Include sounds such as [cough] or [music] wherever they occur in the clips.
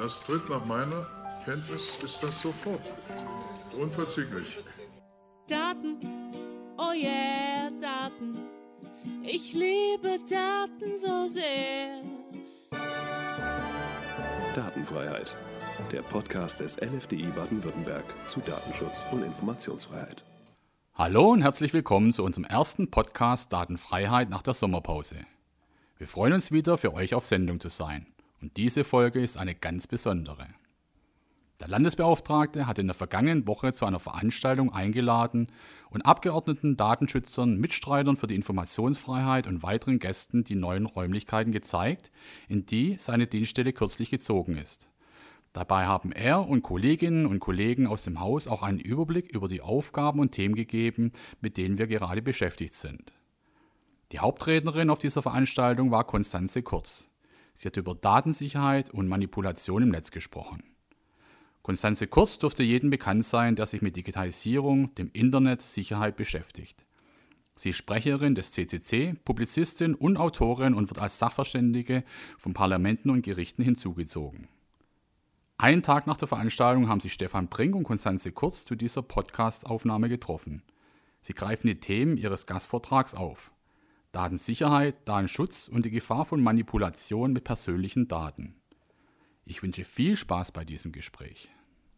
Das tritt nach meiner Kenntnis ist das sofort. Unverzüglich. Daten, oh yeah, Daten. Ich liebe Daten so sehr. Datenfreiheit. Der Podcast des LFDI Baden-Württemberg zu Datenschutz und Informationsfreiheit. Hallo und herzlich willkommen zu unserem ersten Podcast Datenfreiheit nach der Sommerpause. Wir freuen uns wieder, für euch auf Sendung zu sein. Und diese Folge ist eine ganz besondere. Der Landesbeauftragte hat in der vergangenen Woche zu einer Veranstaltung eingeladen und Abgeordneten, Datenschützern, Mitstreitern für die Informationsfreiheit und weiteren Gästen die neuen Räumlichkeiten gezeigt, in die seine Dienststelle kürzlich gezogen ist. Dabei haben er und Kolleginnen und Kollegen aus dem Haus auch einen Überblick über die Aufgaben und Themen gegeben, mit denen wir gerade beschäftigt sind. Die Hauptrednerin auf dieser Veranstaltung war Konstanze Kurz. Sie hat über Datensicherheit und Manipulation im Netz gesprochen. Konstanze Kurz dürfte jedem bekannt sein, der sich mit Digitalisierung, dem Internet, Sicherheit beschäftigt. Sie ist Sprecherin des CCC, Publizistin und Autorin und wird als Sachverständige von Parlamenten und Gerichten hinzugezogen. Einen Tag nach der Veranstaltung haben sich Stefan Brink und Konstanze Kurz zu dieser Podcast-Aufnahme getroffen. Sie greifen die Themen ihres Gastvortrags auf. Datensicherheit, Datenschutz und die Gefahr von Manipulation mit persönlichen Daten. Ich wünsche viel Spaß bei diesem Gespräch.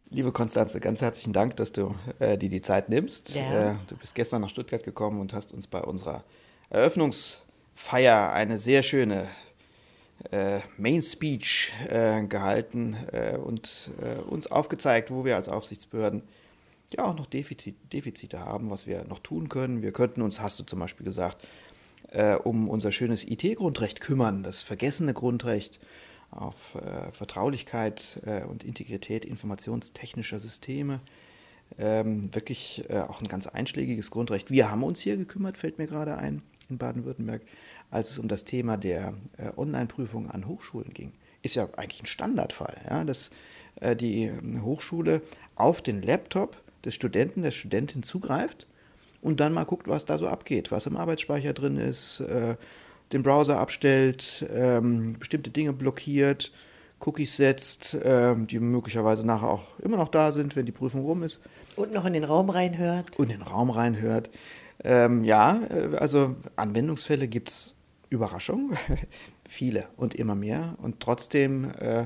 Liebe Konstanze, ganz herzlichen Dank, dass du äh, dir die Zeit nimmst. Ja. Äh, du bist gestern nach Stuttgart gekommen und hast uns bei unserer Eröffnungsfeier eine sehr schöne äh, Main Speech äh, gehalten äh, und äh, uns aufgezeigt, wo wir als Aufsichtsbehörden ja auch noch Defizit, Defizite haben, was wir noch tun können. Wir könnten uns, hast du zum Beispiel gesagt, äh, um unser schönes IT-Grundrecht kümmern, das vergessene Grundrecht auf äh, Vertraulichkeit äh, und Integrität informationstechnischer Systeme. Ähm, wirklich äh, auch ein ganz einschlägiges Grundrecht. Wir haben uns hier gekümmert, fällt mir gerade ein, in Baden-Württemberg, als es um das Thema der äh, Online-Prüfung an Hochschulen ging. Ist ja eigentlich ein Standardfall, ja, dass äh, die Hochschule auf den Laptop des Studenten, der Studentin zugreift und dann mal guckt, was da so abgeht, was im Arbeitsspeicher drin ist, äh, den Browser abstellt, ähm, bestimmte Dinge blockiert, Cookies setzt, äh, die möglicherweise nachher auch immer noch da sind, wenn die Prüfung rum ist. Und noch in den Raum reinhört. Und in den Raum reinhört. Ähm, ja, äh, also Anwendungsfälle gibt es Überraschungen, [laughs] viele und immer mehr. Und trotzdem äh,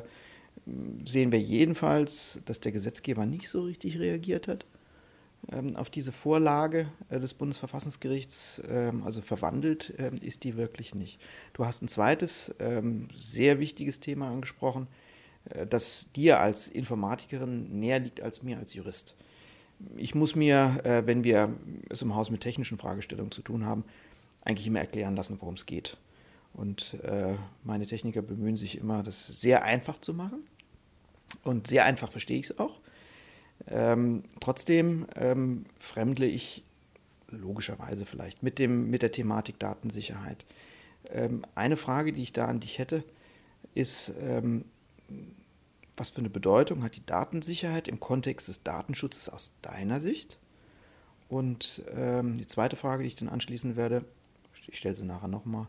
sehen wir jedenfalls, dass der Gesetzgeber nicht so richtig reagiert hat. Ähm, auf diese Vorlage äh, des Bundesverfassungsgerichts, ähm, also verwandelt, ähm, ist die wirklich nicht. Du hast ein zweites sehr wichtiges Thema angesprochen, äh, das dir als Informatikerin näher liegt als mir als Jurist. Ich muss mir, äh, wenn wir es im Haus mit technischen Fragestellungen zu tun haben, eigentlich immer erklären lassen, worum es geht. Und meine Techniker bemühen sich immer, das sehr einfach zu machen. Und sehr einfach verstehe ich es auch. Ähm, trotzdem ähm, fremdle ich logischerweise vielleicht mit, dem, mit der Thematik Datensicherheit. Ähm, eine Frage, die ich da an dich hätte, ist, ähm, was für eine Bedeutung hat die Datensicherheit im Kontext des Datenschutzes aus deiner Sicht? Und ähm, die zweite Frage, die ich dann anschließen werde, ich stelle sie nachher nochmal,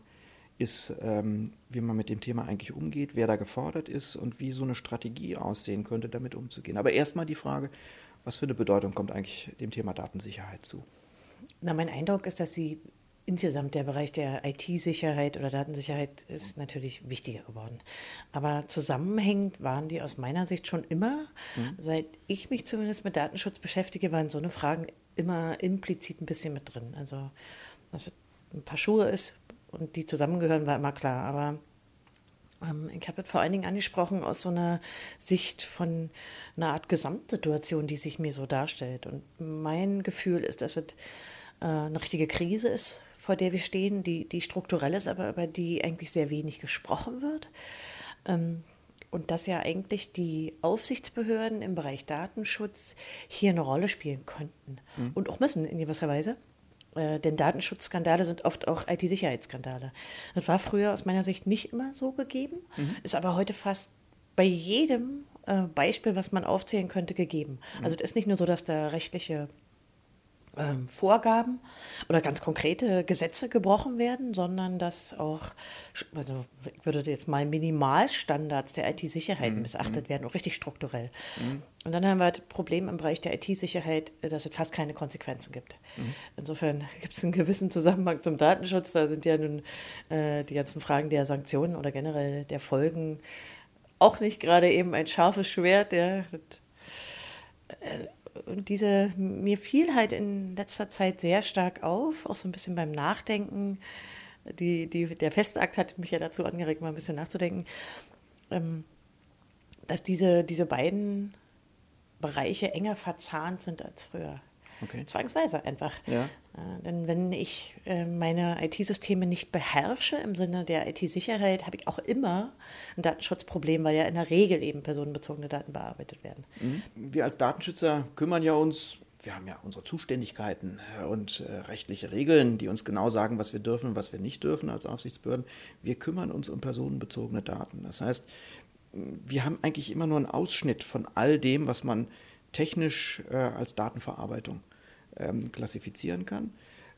ist, ähm, wie man mit dem Thema eigentlich umgeht, wer da gefordert ist und wie so eine Strategie aussehen könnte, damit umzugehen. Aber erstmal die Frage, was für eine Bedeutung kommt eigentlich dem Thema Datensicherheit zu? Na, mein Eindruck ist, dass sie insgesamt der Bereich der IT-Sicherheit oder Datensicherheit ist natürlich wichtiger geworden. Aber zusammenhängend waren die aus meiner Sicht schon immer. Mhm. Seit ich mich zumindest mit Datenschutz beschäftige, waren so eine Fragen immer implizit ein bisschen mit drin. Also, dass es ein paar Schuhe ist, und die zusammengehören, war immer klar. Aber ähm, ich habe das vor allen Dingen angesprochen aus so einer Sicht von einer Art Gesamtsituation, die sich mir so darstellt. Und mein Gefühl ist, dass es äh, eine richtige Krise ist, vor der wir stehen, die, die strukturell ist, aber über die eigentlich sehr wenig gesprochen wird. Ähm, und dass ja eigentlich die Aufsichtsbehörden im Bereich Datenschutz hier eine Rolle spielen könnten mhm. und auch müssen in gewisser Weise. Äh, denn Datenschutzskandale sind oft auch IT-Sicherheitsskandale. Das war früher aus meiner Sicht nicht immer so gegeben, mhm. ist aber heute fast bei jedem äh, Beispiel, was man aufzählen könnte, gegeben. Mhm. Also es ist nicht nur so, dass da rechtliche ähm, Vorgaben oder ganz konkrete Gesetze gebrochen werden, sondern dass auch, also ich würde jetzt mal Minimalstandards der IT-Sicherheit Mhm. missachtet werden, auch richtig strukturell. Und dann haben wir das Problem im Bereich der IT-Sicherheit, dass es fast keine Konsequenzen gibt. Mhm. Insofern [laughs] gibt es einen gewissen Zusammenhang zum Datenschutz. Da sind ja nun äh, die ganzen Fragen der Sanktionen oder generell der Folgen auch nicht gerade eben ein scharfes Schwert. Ja. Das, äh, diese, mir fiel halt in letzter Zeit sehr stark auf, auch so ein bisschen beim Nachdenken. Die, die, der Festakt hat mich ja dazu angeregt, mal ein bisschen nachzudenken, ähm, dass diese, diese beiden Bereiche enger verzahnt sind als früher. Okay. Zwangsweise einfach. Ja. Äh, denn wenn ich äh, meine IT-Systeme nicht beherrsche im Sinne der IT-Sicherheit, habe ich auch immer ein Datenschutzproblem, weil ja in der Regel eben personenbezogene Daten bearbeitet werden. Wir als Datenschützer kümmern ja uns, wir haben ja unsere Zuständigkeiten äh, und äh, rechtliche Regeln, die uns genau sagen, was wir dürfen und was wir nicht dürfen als Aufsichtsbehörden. Wir kümmern uns um personenbezogene Daten. Das heißt, wir haben eigentlich immer nur einen Ausschnitt von all dem, was man technisch äh, als Datenverarbeitung ähm, klassifizieren kann.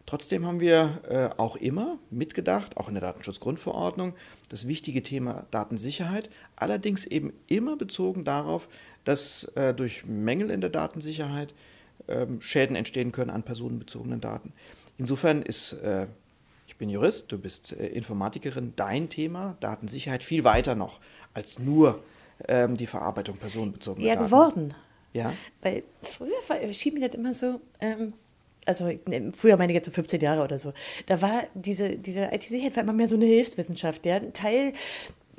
Trotzdem haben wir äh, auch immer mitgedacht, auch in der Datenschutzgrundverordnung, das wichtige Thema Datensicherheit, allerdings eben immer bezogen darauf, dass äh, durch Mängel in der Datensicherheit ähm, Schäden entstehen können an personenbezogenen Daten. Insofern ist, äh, ich bin Jurist, du bist äh, Informatikerin, dein Thema Datensicherheit viel weiter noch als nur ähm, die Verarbeitung personenbezogener Daten. geworden. Ja. Weil früher war- schien mir das immer so, ähm, also ne, früher meine ich jetzt so 15 Jahre oder so, da war diese, diese IT-Sicherheit war immer mehr so eine Hilfswissenschaft. Ja? Ein Teil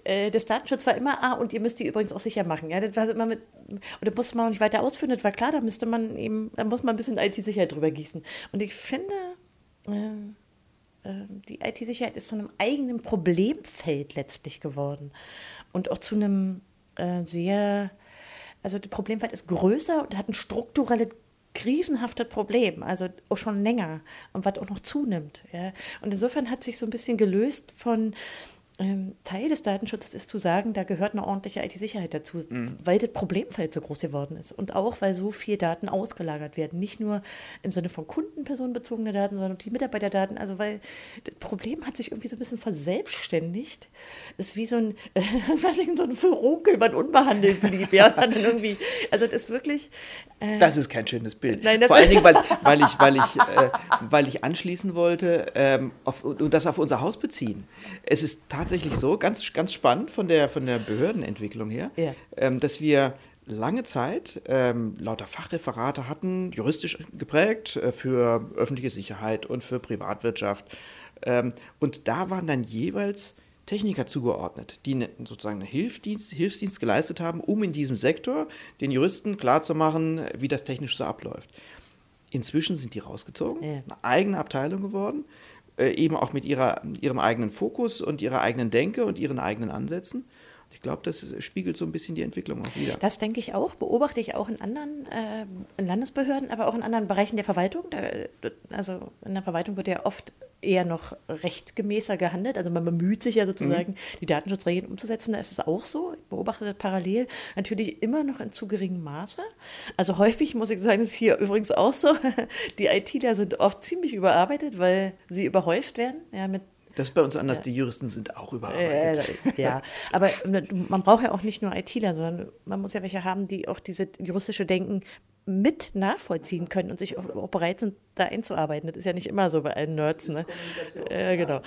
äh, des Datenschutzes war immer, ah, und ihr müsst die übrigens auch sicher machen. Ja? Das war immer mit, und das musste man auch nicht weiter ausführen, das war klar, da müsste man eben, da muss man ein bisschen IT-Sicherheit drüber gießen. Und ich finde, ähm, ähm, die IT-Sicherheit ist zu einem eigenen Problemfeld letztlich geworden. Und auch zu einem äh, sehr, also das Problemfeld ist größer und hat ein strukturelles, krisenhaftes Problem, also schon länger und was auch noch zunimmt. Ja. Und insofern hat sich so ein bisschen gelöst von Teil des Datenschutzes ist zu sagen, da gehört eine ordentliche IT-Sicherheit dazu, weil das Problemfeld so groß geworden ist und auch, weil so viel Daten ausgelagert werden. Nicht nur im Sinne von kundenpersonenbezogene Daten, sondern auch die Mitarbeiterdaten. Also, weil das Problem hat sich irgendwie so ein bisschen verselbstständigt. Das ist wie so ein, äh, was ich, so ein Furunkel, was unbehandelt blieb. Ja, dann irgendwie, also, das ist wirklich. Äh, Das ist kein schönes Bild. Nein, Vor allen Dingen, weil, [laughs] weil, ich, weil, ich, äh, weil ich anschließen wollte ähm, auf, und das auf unser Haus beziehen. Es ist tatsächlich so, ganz, ganz spannend von der, von der Behördenentwicklung her, Ja. ähm, dass wir lange Zeit ähm, lauter Fachreferate hatten, juristisch geprägt, äh, für öffentliche Sicherheit und für Privatwirtschaft. Ähm, und da waren dann jeweils Techniker zugeordnet, die ne, sozusagen einen Hilfsdienst, Hilfsdienst geleistet haben, um in diesem Sektor den Juristen klarzumachen, wie das technisch so abläuft. Inzwischen sind die rausgezogen, Ja. eine eigene Abteilung geworden, eben auch mit ihrer, ihrem eigenen Fokus und ihrer eigenen Denke und ihren eigenen Ansätzen. Ich glaube, das spiegelt so ein bisschen die Entwicklung auch wieder. Das denke ich auch, beobachte ich auch in anderen äh, in Landesbehörden, aber auch in anderen Bereichen der Verwaltung. Da, also in der Verwaltung wird ja oft eher noch rechtgemäßer gehandelt. Also man bemüht sich ja sozusagen, die Datenschutzregeln umzusetzen. Da ist es auch so. Ich beobachte das parallel. Natürlich immer noch in zu geringem Maße. Also häufig muss ich sagen, ist hier übrigens auch so. [laughs] Die ITler sind oft ziemlich überarbeitet, weil sie überhäuft werden ja, mit Das ist bei uns anders, die Juristen sind auch überarbeitet. äh, ja, aber man braucht ja auch nicht nur ITler, sondern man muss ja welche haben, die auch diese juristische Denken mit nachvollziehen können und sich auch, auch bereit sind, da einzuarbeiten. Das ist ja nicht immer so bei allen Nerds. Ne? Äh, genau.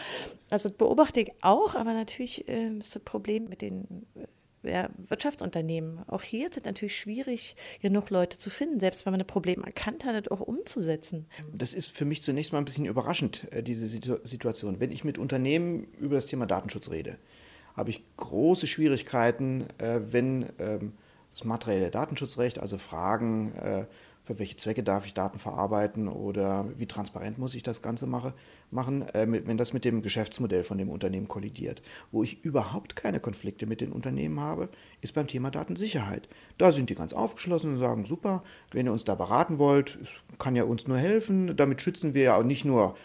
Also das beobachte ich auch, aber natürlich äh, ist das Problem mit den äh, ja, Wirtschaftsunternehmen. Auch hier ist es natürlich schwierig, genug Leute zu finden, selbst wenn man ein Problem erkannt hat, das auch umzusetzen. Das ist für mich zunächst mal ein bisschen überraschend, äh, diese Situ Situation. Wenn ich mit Unternehmen über das Thema Datenschutz rede, habe ich große Schwierigkeiten, äh, wenn ähm, das materielle Datenschutzrecht, also Fragen, äh, für welche Zwecke darf ich Daten verarbeiten oder wie transparent muss ich das Ganze mache, machen, äh, wenn das mit dem Geschäftsmodell von dem Unternehmen kollidiert. Wo ich überhaupt keine Konflikte mit den Unternehmen habe, ist beim Thema Datensicherheit. Da sind die ganz aufgeschlossen und sagen, super, wenn ihr uns da beraten wollt, kann ja uns nur helfen. Damit schützen wir ja auch nicht nur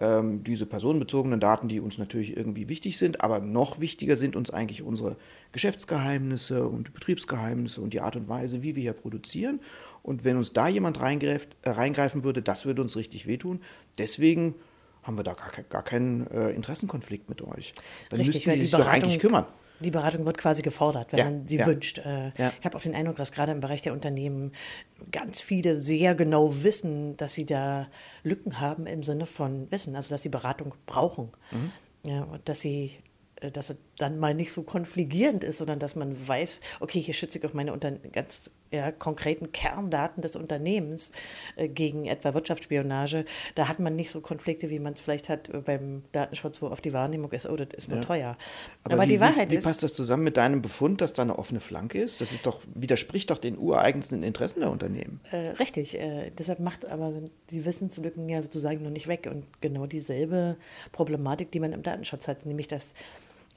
ähm, diese personenbezogenen Daten, die uns natürlich irgendwie wichtig sind, aber noch wichtiger sind uns eigentlich unsere Geschäftsgeheimnisse und Betriebsgeheimnisse und die Art und Weise, wie wir hier produzieren. Und wenn uns da jemand reingreift, äh, reingreifen würde, das würde uns richtig wehtun. Deswegen haben wir da gar, gar keinen äh, Interessenkonflikt mit euch. Dann Richtig, Sie die sich doch eigentlich kümmern. Die Beratung wird quasi gefordert, wenn Ja, man sie ja. wünscht. Äh, Ja. Ich habe auch den Eindruck, dass gerade im Bereich der Unternehmen ganz viele sehr genau wissen, dass sie da Lücken haben im Sinne von Wissen, also dass sie Beratung brauchen. Mhm. Ja, und dass sie dass es dann mal nicht so konfligierend ist, sondern dass man weiß, okay, hier schütze ich auch meine Unter ganz ja, konkreten Kerndaten des Unternehmens äh, gegen etwa Wirtschaftsspionage. Da hat man nicht so Konflikte, wie man es vielleicht hat äh, beim Datenschutz, wo auf die Wahrnehmung ist, oh, das ist nur Ja. teuer. Aber, Aber, wie, die Wahrheit wie, wie ist, passt das zusammen mit deinem Befund, dass da eine offene Flanke ist? Das ist doch, widerspricht doch den ureigensten Interessen der Unternehmen. Äh, richtig, äh, deshalb macht aber die Wissenslücken ja sozusagen noch nicht weg und genau dieselbe Problematik, die man im Datenschutz hat, nämlich dass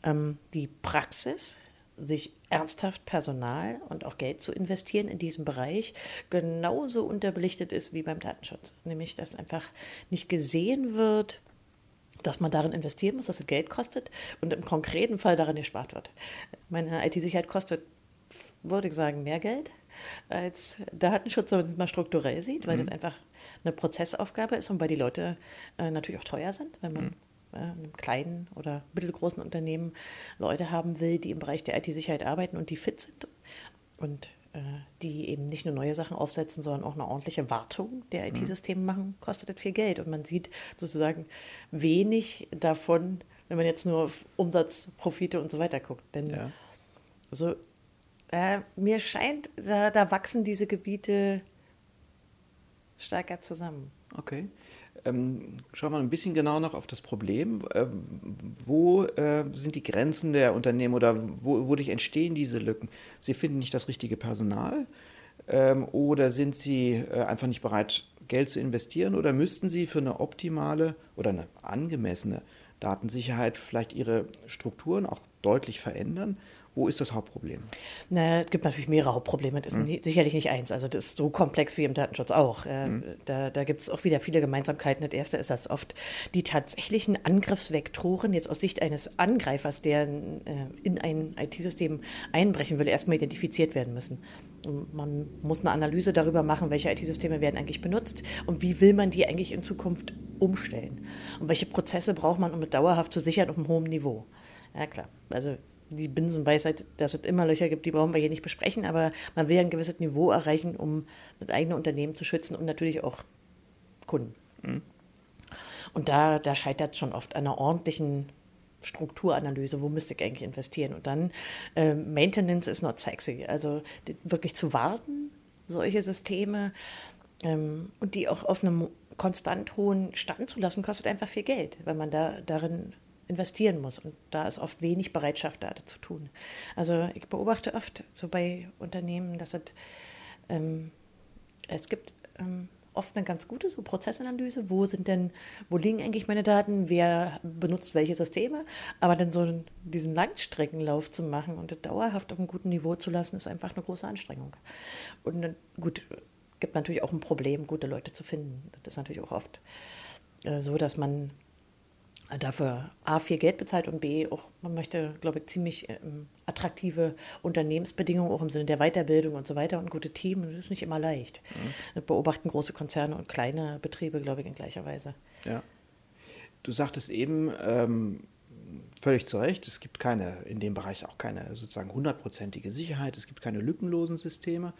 ähm, die Praxis, sich ernsthaft Personal und auch Geld zu investieren in diesem Bereich, genauso unterbelichtet ist wie beim Datenschutz. Nämlich, dass einfach nicht gesehen wird, dass man darin investieren muss, dass es Geld kostet und im konkreten Fall daran gespart wird. Meine IT-Sicherheit kostet, würde ich sagen, mehr Geld als Datenschutz, wenn man es mal strukturell sieht, weil das einfach eine Prozessaufgabe ist und weil die Leute äh, natürlich auch teuer sind, wenn man in einem kleinen oder mittelgroßen Unternehmen Leute haben will, die im Bereich der IT-Sicherheit arbeiten und die fit sind und äh, die eben nicht nur neue Sachen aufsetzen, sondern auch eine ordentliche Wartung der IT-Systeme machen, kostet das viel Geld. Und man sieht sozusagen wenig davon, wenn man jetzt nur auf Umsatz, Profite und so weiter guckt. Denn Ja. also, äh, mir scheint, da, da wachsen diese Gebiete stärker zusammen. Okay. Ähm, schauen wir ein bisschen genauer noch auf das Problem. Ähm, wo äh, sind die Grenzen der Unternehmen oder wo, wodurch entstehen diese Lücken? Sie finden nicht das richtige Personal ähm, oder sind sie äh, einfach nicht bereit, Geld zu investieren oder müssten sie für eine optimale oder eine angemessene Datensicherheit vielleicht ihre Strukturen auch deutlich verändern? Wo ist das Hauptproblem? Na, es gibt natürlich mehrere Hauptprobleme. Das ist nie, sicherlich nicht eins. Also das ist so komplex wie im Datenschutz auch. Äh, Da, da gibt es auch wieder viele Gemeinsamkeiten. Das erste ist, dass oft die tatsächlichen Angriffsvektoren jetzt aus Sicht eines Angreifers, der äh, in ein IT-System einbrechen will, erstmal identifiziert werden müssen. Man muss eine Analyse darüber machen, welche IT-Systeme werden eigentlich benutzt und wie will man die eigentlich in Zukunft umstellen. Und welche Prozesse braucht man, um es dauerhaft zu sichern auf einem hohen Niveau. Ja klar, also die Binsenweisheit, dass es immer Löcher gibt, die brauchen wir hier nicht besprechen, aber man will ein gewisses Niveau erreichen, um das eigene Unternehmen zu schützen und natürlich auch Kunden. Und da, da scheitert schon oft an einer ordentlichen Strukturanalyse, wo müsste ich eigentlich investieren. Und dann, äh, Maintenance is not sexy. Also die- wirklich zu warten, solche Systeme ähm, und die auch auf einem konstant hohen Stand zu lassen, kostet einfach viel Geld, weil man da darin investieren muss. Und da ist oft wenig Bereitschaft da, zu tun. Also ich beobachte oft so bei Unternehmen, dass es, ähm, es gibt ähm, oft eine ganz gute so Prozessanalyse, wo sind denn, wo liegen eigentlich meine Daten, wer benutzt welche Systeme, aber dann so diesen Langstreckenlauf zu machen und das dauerhaft auf einem guten Niveau zu lassen, ist einfach eine große Anstrengung. Und gut, gibt natürlich auch ein Problem, gute Leute zu finden. Das ist natürlich auch oft äh, so, dass man dafür A, viel Geld bezahlt und B, auch, man möchte, glaube ich, ziemlich ähm, attraktive Unternehmensbedingungen, auch im Sinne der Weiterbildung und so weiter und ein gutes Team. Das ist nicht immer leicht. Das beobachten große Konzerne und kleine Betriebe, glaube ich, in gleicher Weise. Ja. Du sagtest eben ähm, völlig zu Recht, es gibt keine, in dem Bereich auch keine sozusagen hundertprozentige Sicherheit, es gibt keine lückenlosen Systeme.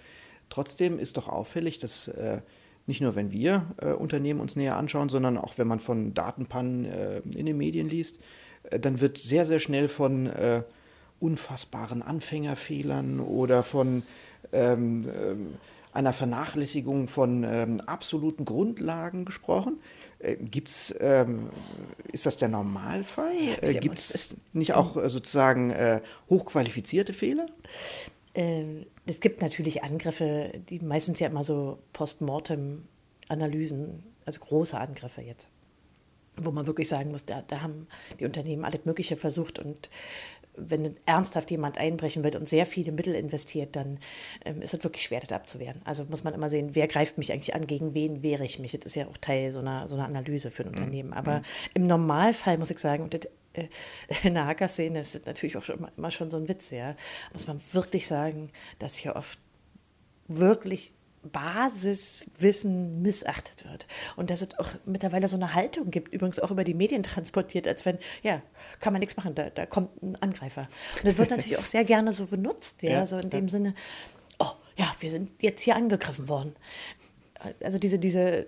Trotzdem ist doch auffällig, dass äh, nicht nur, wenn wir äh, Unternehmen uns näher anschauen, sondern auch wenn man von Datenpannen äh, in den Medien liest, äh, dann wird sehr, sehr schnell von äh, unfassbaren Anfängerfehlern oder von ähm, ähm, einer Vernachlässigung von ähm, absoluten Grundlagen gesprochen. Äh, gibt's, ähm, ist das der Normalfall? Äh, Gibt es nicht auch äh, sozusagen äh, hochqualifizierte Fehler? Äh, es gibt natürlich Angriffe, die meistens ja immer so Postmortem-Analysen, also große Angriffe jetzt, wo man wirklich sagen muss, da, da haben die Unternehmen alles Mögliche versucht und wenn ernsthaft jemand einbrechen will und sehr viele Mittel investiert, dann ähm, ist es wirklich schwer, das abzuwehren. Also muss man immer sehen, wer greift mich eigentlich an, gegen wen wehre ich mich. Das ist ja auch Teil so einer, so einer Analyse für ein mhm. Unternehmen. Aber mhm. im Normalfall muss ich sagen, und das, [laughs] in der Hacker-Szene ist das natürlich auch schon, immer schon so ein Witz, ja, muss man wirklich sagen, dass hier oft wirklich Basiswissen missachtet wird. Und dass es auch mittlerweile so eine Haltung gibt, übrigens auch über die Medien transportiert, als wenn, ja, kann man nichts machen, da, da kommt ein Angreifer. Und das wird natürlich auch sehr gerne so benutzt, ja, ja so in ja. dem Sinne, oh, ja, wir sind jetzt hier angegriffen worden. Also diese, diese,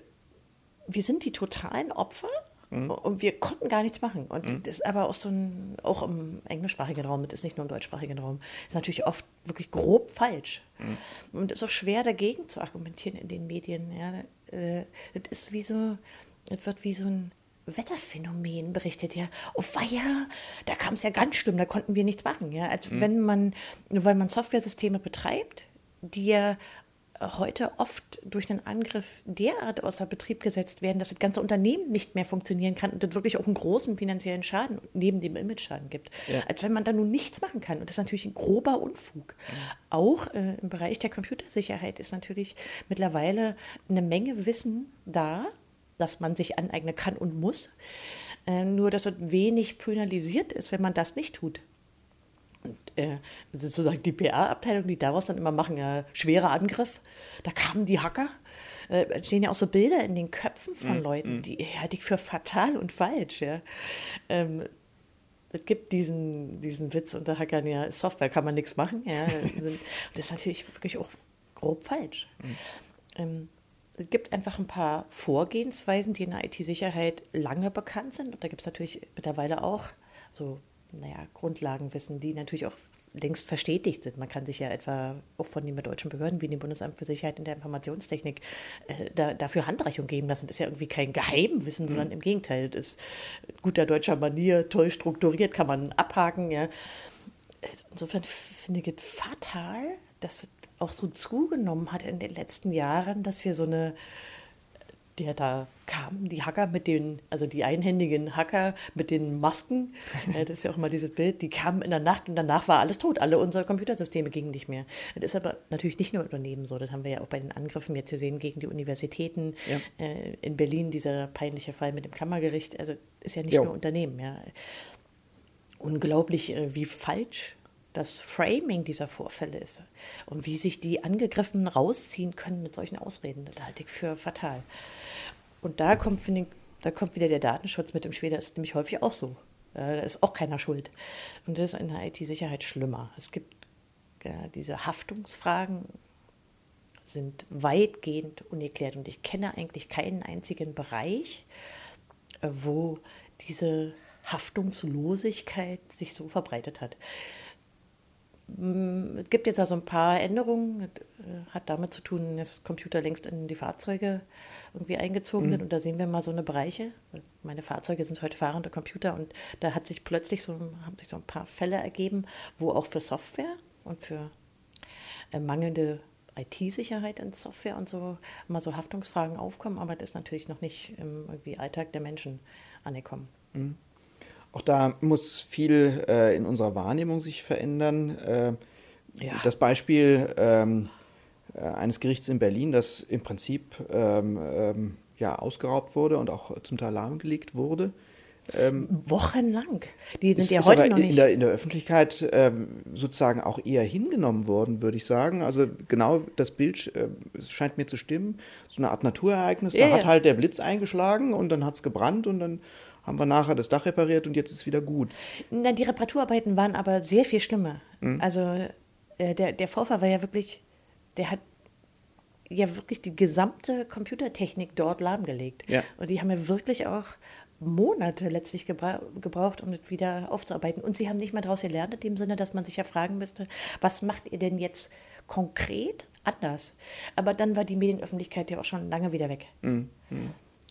wir sind die totalen Opfer Mhm. Und wir konnten gar nichts machen. Und mhm. das ist aber auch so ein, auch im englischsprachigen Raum, das ist nicht nur im deutschsprachigen Raum, ist natürlich oft wirklich grob falsch. Mhm. Und es ist auch schwer dagegen zu argumentieren in den Medien. Ja. Das äh, ist wie so, das wird wie so ein Wetterphänomen berichtet, ja. Oh weia, da kam es ja ganz schlimm, da konnten wir nichts machen, ja. Als mhm. wenn man, nur weil man Softwaresysteme betreibt, die ja heute oft durch einen Angriff derart außer Betrieb gesetzt werden, dass das ganze Unternehmen nicht mehr funktionieren kann und das wirklich auch einen großen finanziellen Schaden neben dem Image-Schaden gibt. Ja. Als wenn man da nun nichts machen kann. Und das ist natürlich ein grober Unfug. Mhm. Auch äh, im Bereich der Computersicherheit ist natürlich mittlerweile eine Menge Wissen da, dass man sich aneignen kann und muss. Äh, nur, dass es wenig penalisiert ist, wenn man das nicht tut. Und äh, sozusagen die PR-Abteilung, die daraus dann immer machen, ja, schwerer Angriff. Da kamen die Hacker. Äh, stehen ja auch so Bilder in den Köpfen von mm, Leuten, mm. die halte ich für fatal und falsch. Ja. Ähm, es gibt diesen, diesen Witz unter Hackern, ja, Software kann man nichts machen. Ja, [laughs] sind, das ist natürlich wirklich auch grob falsch. Mm. Ähm, es gibt einfach ein paar Vorgehensweisen, die in der IT-Sicherheit lange bekannt sind. Und da gibt es natürlich mittlerweile auch so naja, Grundlagenwissen, die natürlich auch längst verstetigt sind. Man kann sich ja etwa auch von den deutschen Behörden wie dem Bundesamt für Sicherheit in der Informationstechnik äh, da, dafür Handreichung geben lassen. Das ist ja irgendwie kein Geheimwissen, mhm. sondern im Gegenteil. Das ist guter deutscher Manier, toll strukturiert, kann man abhaken. Ja. Insofern finde ich es fatal, dass es auch so zugenommen hat in den letzten Jahren, dass wir so eine der da kamen, die Hacker mit den, also die einhändigen Hacker mit den Masken, [laughs] äh, das ist ja auch immer dieses Bild, die kamen in der Nacht und danach war alles tot, alle unsere Computersysteme gingen nicht mehr. Das ist aber natürlich nicht nur Unternehmen so, das haben wir ja auch bei den Angriffen jetzt gesehen gegen die Universitäten, ja. äh, in Berlin dieser peinliche Fall mit dem Kammergericht, also ist ja nicht jo. nur Unternehmen, ja. Unglaublich, äh, wie falsch das Framing dieser Vorfälle ist und wie sich die Angegriffenen rausziehen können mit solchen Ausreden, das halte ich für fatal. Und da kommt, finde ich, da kommt wieder der Datenschutz mit im Spiel. Das ist nämlich häufig auch so. Da ist auch keiner schuld. Und das ist in der IT-Sicherheit schlimmer. Es gibt ja, diese Haftungsfragen sind weitgehend ungeklärt. Und ich kenne eigentlich keinen einzigen Bereich, äh, wo diese Haftungslosigkeit sich so verbreitet hat. Mm, es gibt jetzt also ein paar Änderungen. Äh, hat damit zu tun, dass Computer längst in die Fahrzeuge irgendwie eingezogen mhm. sind. Und da sehen wir mal so eine Bereiche. Meine Fahrzeuge sind heute fahrende Computer und da hat sich plötzlich so, haben sich so ein paar Fälle ergeben, wo auch für Software und für äh, mangelnde IT-Sicherheit in Software und so mal so Haftungsfragen aufkommen, aber das ist natürlich noch nicht im irgendwie Alltag der Menschen angekommen. Mhm. Auch da muss viel äh, in unserer Wahrnehmung sich verändern. Äh, ja. Das Beispiel ähm, äh, eines Gerichts in Berlin, das im Prinzip ähm, ähm, ja, ausgeraubt wurde und auch zum Teil lahmgelegt wurde. Ähm, Wochenlang. Die sind ja heute noch nicht. In der, in der Öffentlichkeit ähm, sozusagen auch eher hingenommen worden, würde ich sagen. Also genau das Bild äh, scheint mir zu stimmen. So eine Art Naturereignis. Ja, da hat halt der Blitz eingeschlagen und dann hat es gebrannt und dann haben wir nachher das Dach repariert und jetzt ist es wieder gut. Na, die Reparaturarbeiten waren aber sehr viel schlimmer. Mhm. Also äh, der, der Vorfall war ja wirklich, der hat ja wirklich die gesamte Computertechnik dort lahmgelegt. Ja. Und die haben ja wirklich auch Monate letztlich gebra gebraucht, um das wieder aufzuarbeiten. Und sie haben nicht mal daraus gelernt, in dem Sinne, dass man sich ja fragen müsste, was macht ihr denn jetzt konkret anders? Aber dann war die Medienöffentlichkeit ja auch schon lange wieder weg. Mhm.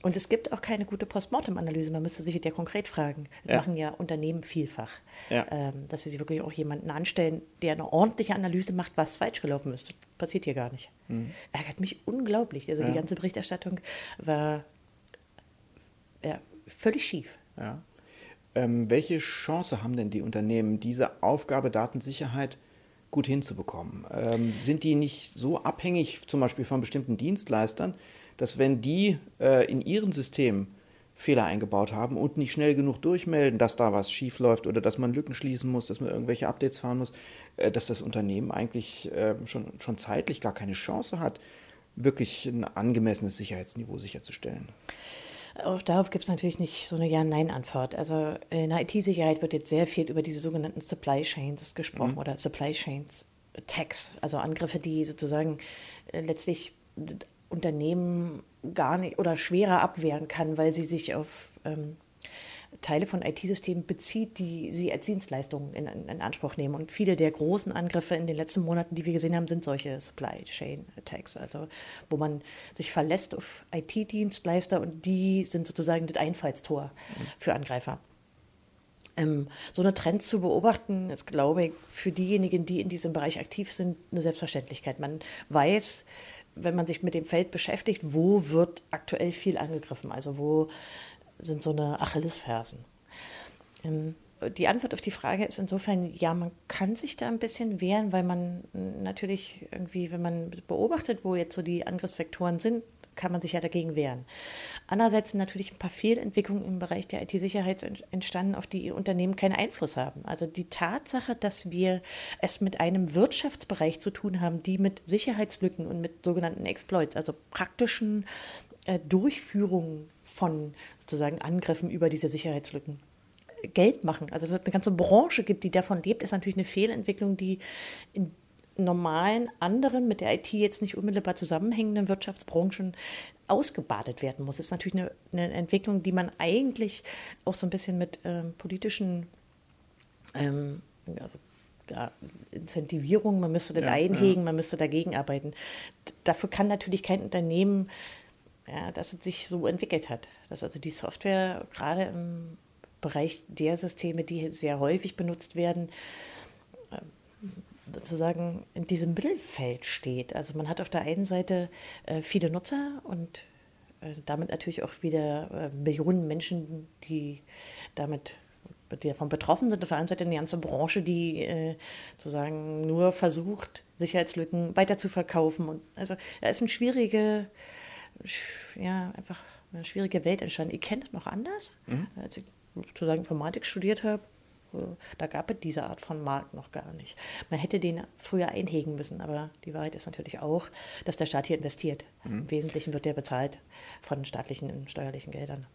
Und es gibt auch keine gute Postmortem-Analyse. Man müsste sich ja konkret fragen. Das ja. machen ja Unternehmen vielfach, ja. ähm, dass sie sich wirklich auch jemanden anstellen, der eine ordentliche Analyse macht, was falsch gelaufen ist. Das passiert hier gar nicht. Mhm. Ärgert mich unglaublich. Also ja. die ganze Berichterstattung war völlig schief. Ähm, welche Chance haben denn die Unternehmen, diese Aufgabe Datensicherheit gut hinzubekommen? Ähm, sind die nicht so abhängig zum Beispiel von bestimmten Dienstleistern, dass wenn die äh, in ihren Systemen Fehler eingebaut haben und nicht schnell genug durchmelden, dass da was schief läuft oder dass man Lücken schließen muss, dass man irgendwelche Updates fahren muss, äh, dass das Unternehmen eigentlich äh, schon, schon zeitlich gar keine Chance hat, wirklich ein angemessenes Sicherheitsniveau sicherzustellen. Auch darauf gibt es natürlich nicht so eine Ja-Nein-Antwort. Also in der IT-Sicherheit wird jetzt sehr viel über diese sogenannten Supply Chains gesprochen mhm. oder Supply Chains Attacks, also Angriffe, die sozusagen äh, letztlich Unternehmen gar nicht oder schwerer abwehren kann, weil sie sich auf ähm, Teile von IT-Systemen bezieht, die sie als Dienstleistungen in, in, Anspruch nehmen. Und viele der großen Angriffe in den letzten Monaten, die wir gesehen haben, sind solche Supply Chain Attacks, also wo man sich verlässt auf IT-Dienstleister und die sind sozusagen das Einfallstor für Angreifer. Ähm, so eine Trend zu beobachten, ist, glaube ich, für diejenigen, die in diesem Bereich aktiv sind, eine Selbstverständlichkeit. Man weiß, wenn man sich mit dem Feld beschäftigt, wo wird aktuell viel angegriffen, also wo sind so eine Achillesfersen. Ähm, die Antwort auf die Frage ist insofern, ja, man kann sich da ein bisschen wehren, weil man natürlich irgendwie, wenn man beobachtet, wo jetzt so die Angriffsvektoren sind, kann man sich ja dagegen wehren. Andererseits sind natürlich ein paar Fehlentwicklungen im Bereich der IT-Sicherheit entstanden, auf die Unternehmen keinen Einfluss haben. Also die Tatsache, dass wir es mit einem Wirtschaftsbereich zu tun haben, die mit Sicherheitslücken und mit sogenannten Exploits, also praktischen äh, Durchführungen von sozusagen Angriffen über diese Sicherheitslücken Geld machen. Also dass es eine ganze Branche gibt, die davon lebt, ist natürlich eine Fehlentwicklung, die in normalen anderen mit der IT jetzt nicht unmittelbar zusammenhängenden Wirtschaftsbranchen ausgebadet werden muss. Das ist natürlich eine, eine Entwicklung, die man eigentlich auch so ein bisschen mit ähm, politischen ähm, also, ja, Incentivierung, man müsste das ja, einhegen, ja. man müsste dagegen arbeiten. Dafür kann natürlich kein Unternehmen ja, dass es sich so entwickelt hat. Dass also die Software gerade im Bereich der Systeme, die sehr häufig benutzt werden, sozusagen in diesem Mittelfeld steht. Also man hat auf der einen Seite äh, viele Nutzer und äh, damit natürlich auch wieder Millionen Menschen, die damit die davon betroffen sind. Auf der anderen Seite eine ganze Branche, die äh, sozusagen nur versucht, Sicherheitslücken weiter zu verkaufen. Und also da ist eine schwierige ja, einfach eine schwierige Welt entstanden. Ich kenne das noch anders. Mhm. Als ich sozusagen Informatik studiert habe, äh, da gab es diese Art von Markt noch gar nicht. Man hätte den früher einhegen müssen, aber die Wahrheit ist natürlich auch, dass der Staat hier investiert. Mhm. Im Wesentlichen wird der bezahlt von staatlichen und steuerlichen Geldern.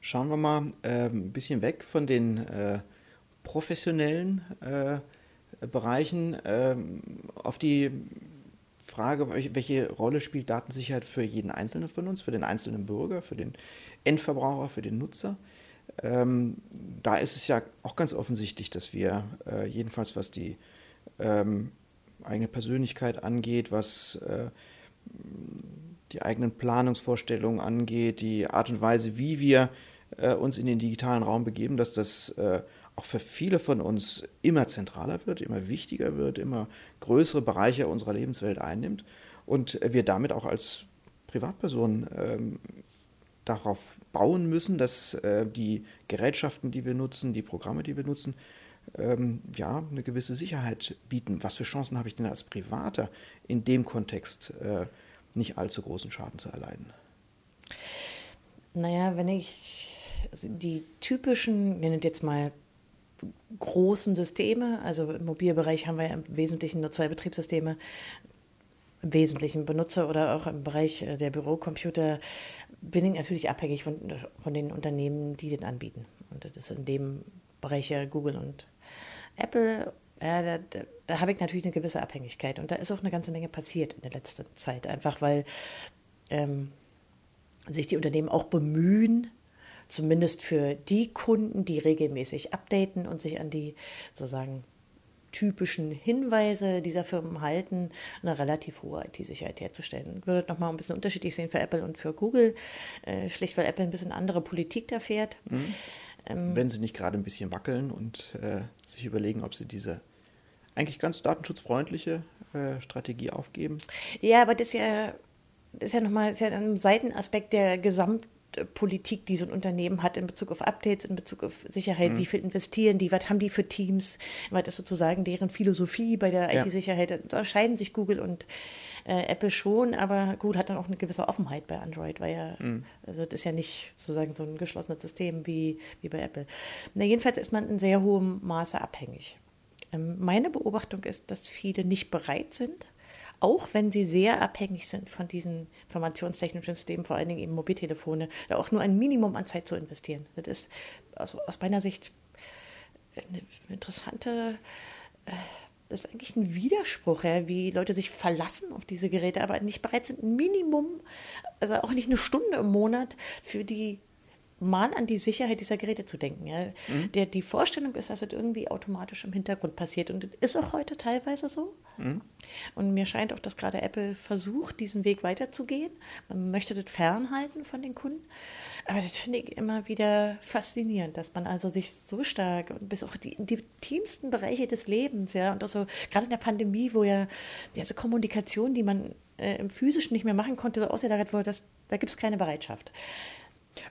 Schauen wir mal äh, ein bisschen weg von den äh, professionellen äh, Bereichen ähm, auf die Frage, welche Rolle spielt Datensicherheit für jeden Einzelnen von uns, für den einzelnen Bürger, für den Endverbraucher, für den Nutzer? Ähm, da ist es ja auch ganz offensichtlich, dass wir äh, jedenfalls was die ähm, eigene Persönlichkeit angeht, was äh, die eigenen Planungsvorstellungen angeht, die Art und Weise, wie wir äh, uns in den digitalen Raum begeben, dass das äh, auch für viele von uns immer zentraler wird, immer wichtiger wird, immer größere Bereiche unserer Lebenswelt einnimmt und wir damit auch als Privatpersonen ähm, darauf bauen müssen, dass äh, die Gerätschaften, die wir nutzen, die Programme, die wir nutzen, ähm, ja, eine gewisse Sicherheit bieten. Was für Chancen habe ich denn als Privater in dem Kontext äh, nicht allzu großen Schaden zu erleiden? Naja, wenn ich die typischen, wir nennen jetzt mal großen Systeme, also im Mobilbereich haben wir ja im Wesentlichen nur zwei Betriebssysteme, im Wesentlichen Benutzer oder auch im Bereich äh, der Bürocomputer bin ich natürlich abhängig von, von den Unternehmen, die den anbieten. Und das ist in dem Bereich ja Google und Apple. Ja, da, da, da habe ich natürlich eine gewisse Abhängigkeit. Und da ist auch eine ganze Menge passiert in der letzten Zeit. Einfach weil ähm, sich die Unternehmen auch bemühen, zumindest für die Kunden, die regelmäßig updaten und sich an die sozusagen typischen Hinweise dieser Firmen halten, eine relativ hohe IT-Sicherheit herzustellen. Ich würde nochmal ein bisschen unterschiedlich sehen für Apple und für Google, äh, schlicht weil Apple ein bisschen andere Politik da fährt. Mhm. Ähm, Wenn sie nicht gerade ein bisschen wackeln und äh, sich überlegen, ob sie diese eigentlich ganz datenschutzfreundliche äh, Strategie aufgeben. Ja, aber das ist ja, das ist ja nochmal ja ein Seitenaspekt der Gesamt Politik, die so ein Unternehmen hat in Bezug auf Updates, in Bezug auf Sicherheit, wie viel investieren die, was haben die für Teams, was ist sozusagen deren Philosophie bei der Ja. IT-Sicherheit. Da unterscheiden sich Google und äh, Apple schon, aber Google hat dann auch eine gewisse Offenheit bei Android, weil ja, also das ist ja nicht sozusagen so ein geschlossenes System wie, wie bei Apple. Na, jedenfalls ist man in sehr hohem Maße abhängig. Ähm, meine Beobachtung ist, dass viele nicht bereit sind, auch wenn sie sehr abhängig sind von diesen informationstechnischen Systemen, vor allen Dingen eben Mobiltelefone, da auch nur ein Minimum an Zeit zu investieren. Das ist also aus meiner Sicht eine interessante, äh, das ist eigentlich ein Widerspruch, ja, wie Leute sich verlassen auf diese Geräte, aber nicht bereit sind, ein Minimum, also auch nicht eine Stunde im Monat für die mal an die Sicherheit dieser Geräte zu denken. Ja. Der, die Vorstellung ist, dass das irgendwie automatisch im Hintergrund passiert. Und das ist auch heute teilweise so. Und mir scheint auch, dass gerade Apple versucht, diesen Weg weiterzugehen. Man möchte das fernhalten von den Kunden. Aber das finde ich immer wieder faszinierend, dass man also sich so stark und bis auch die, die intimsten Bereiche des Lebens, ja, und auch so gerade in der Pandemie, wo ja diese Kommunikation, die man äh, im Physischen nicht mehr machen konnte, so ausgelagert wurde, das, da gibt es keine Bereitschaft.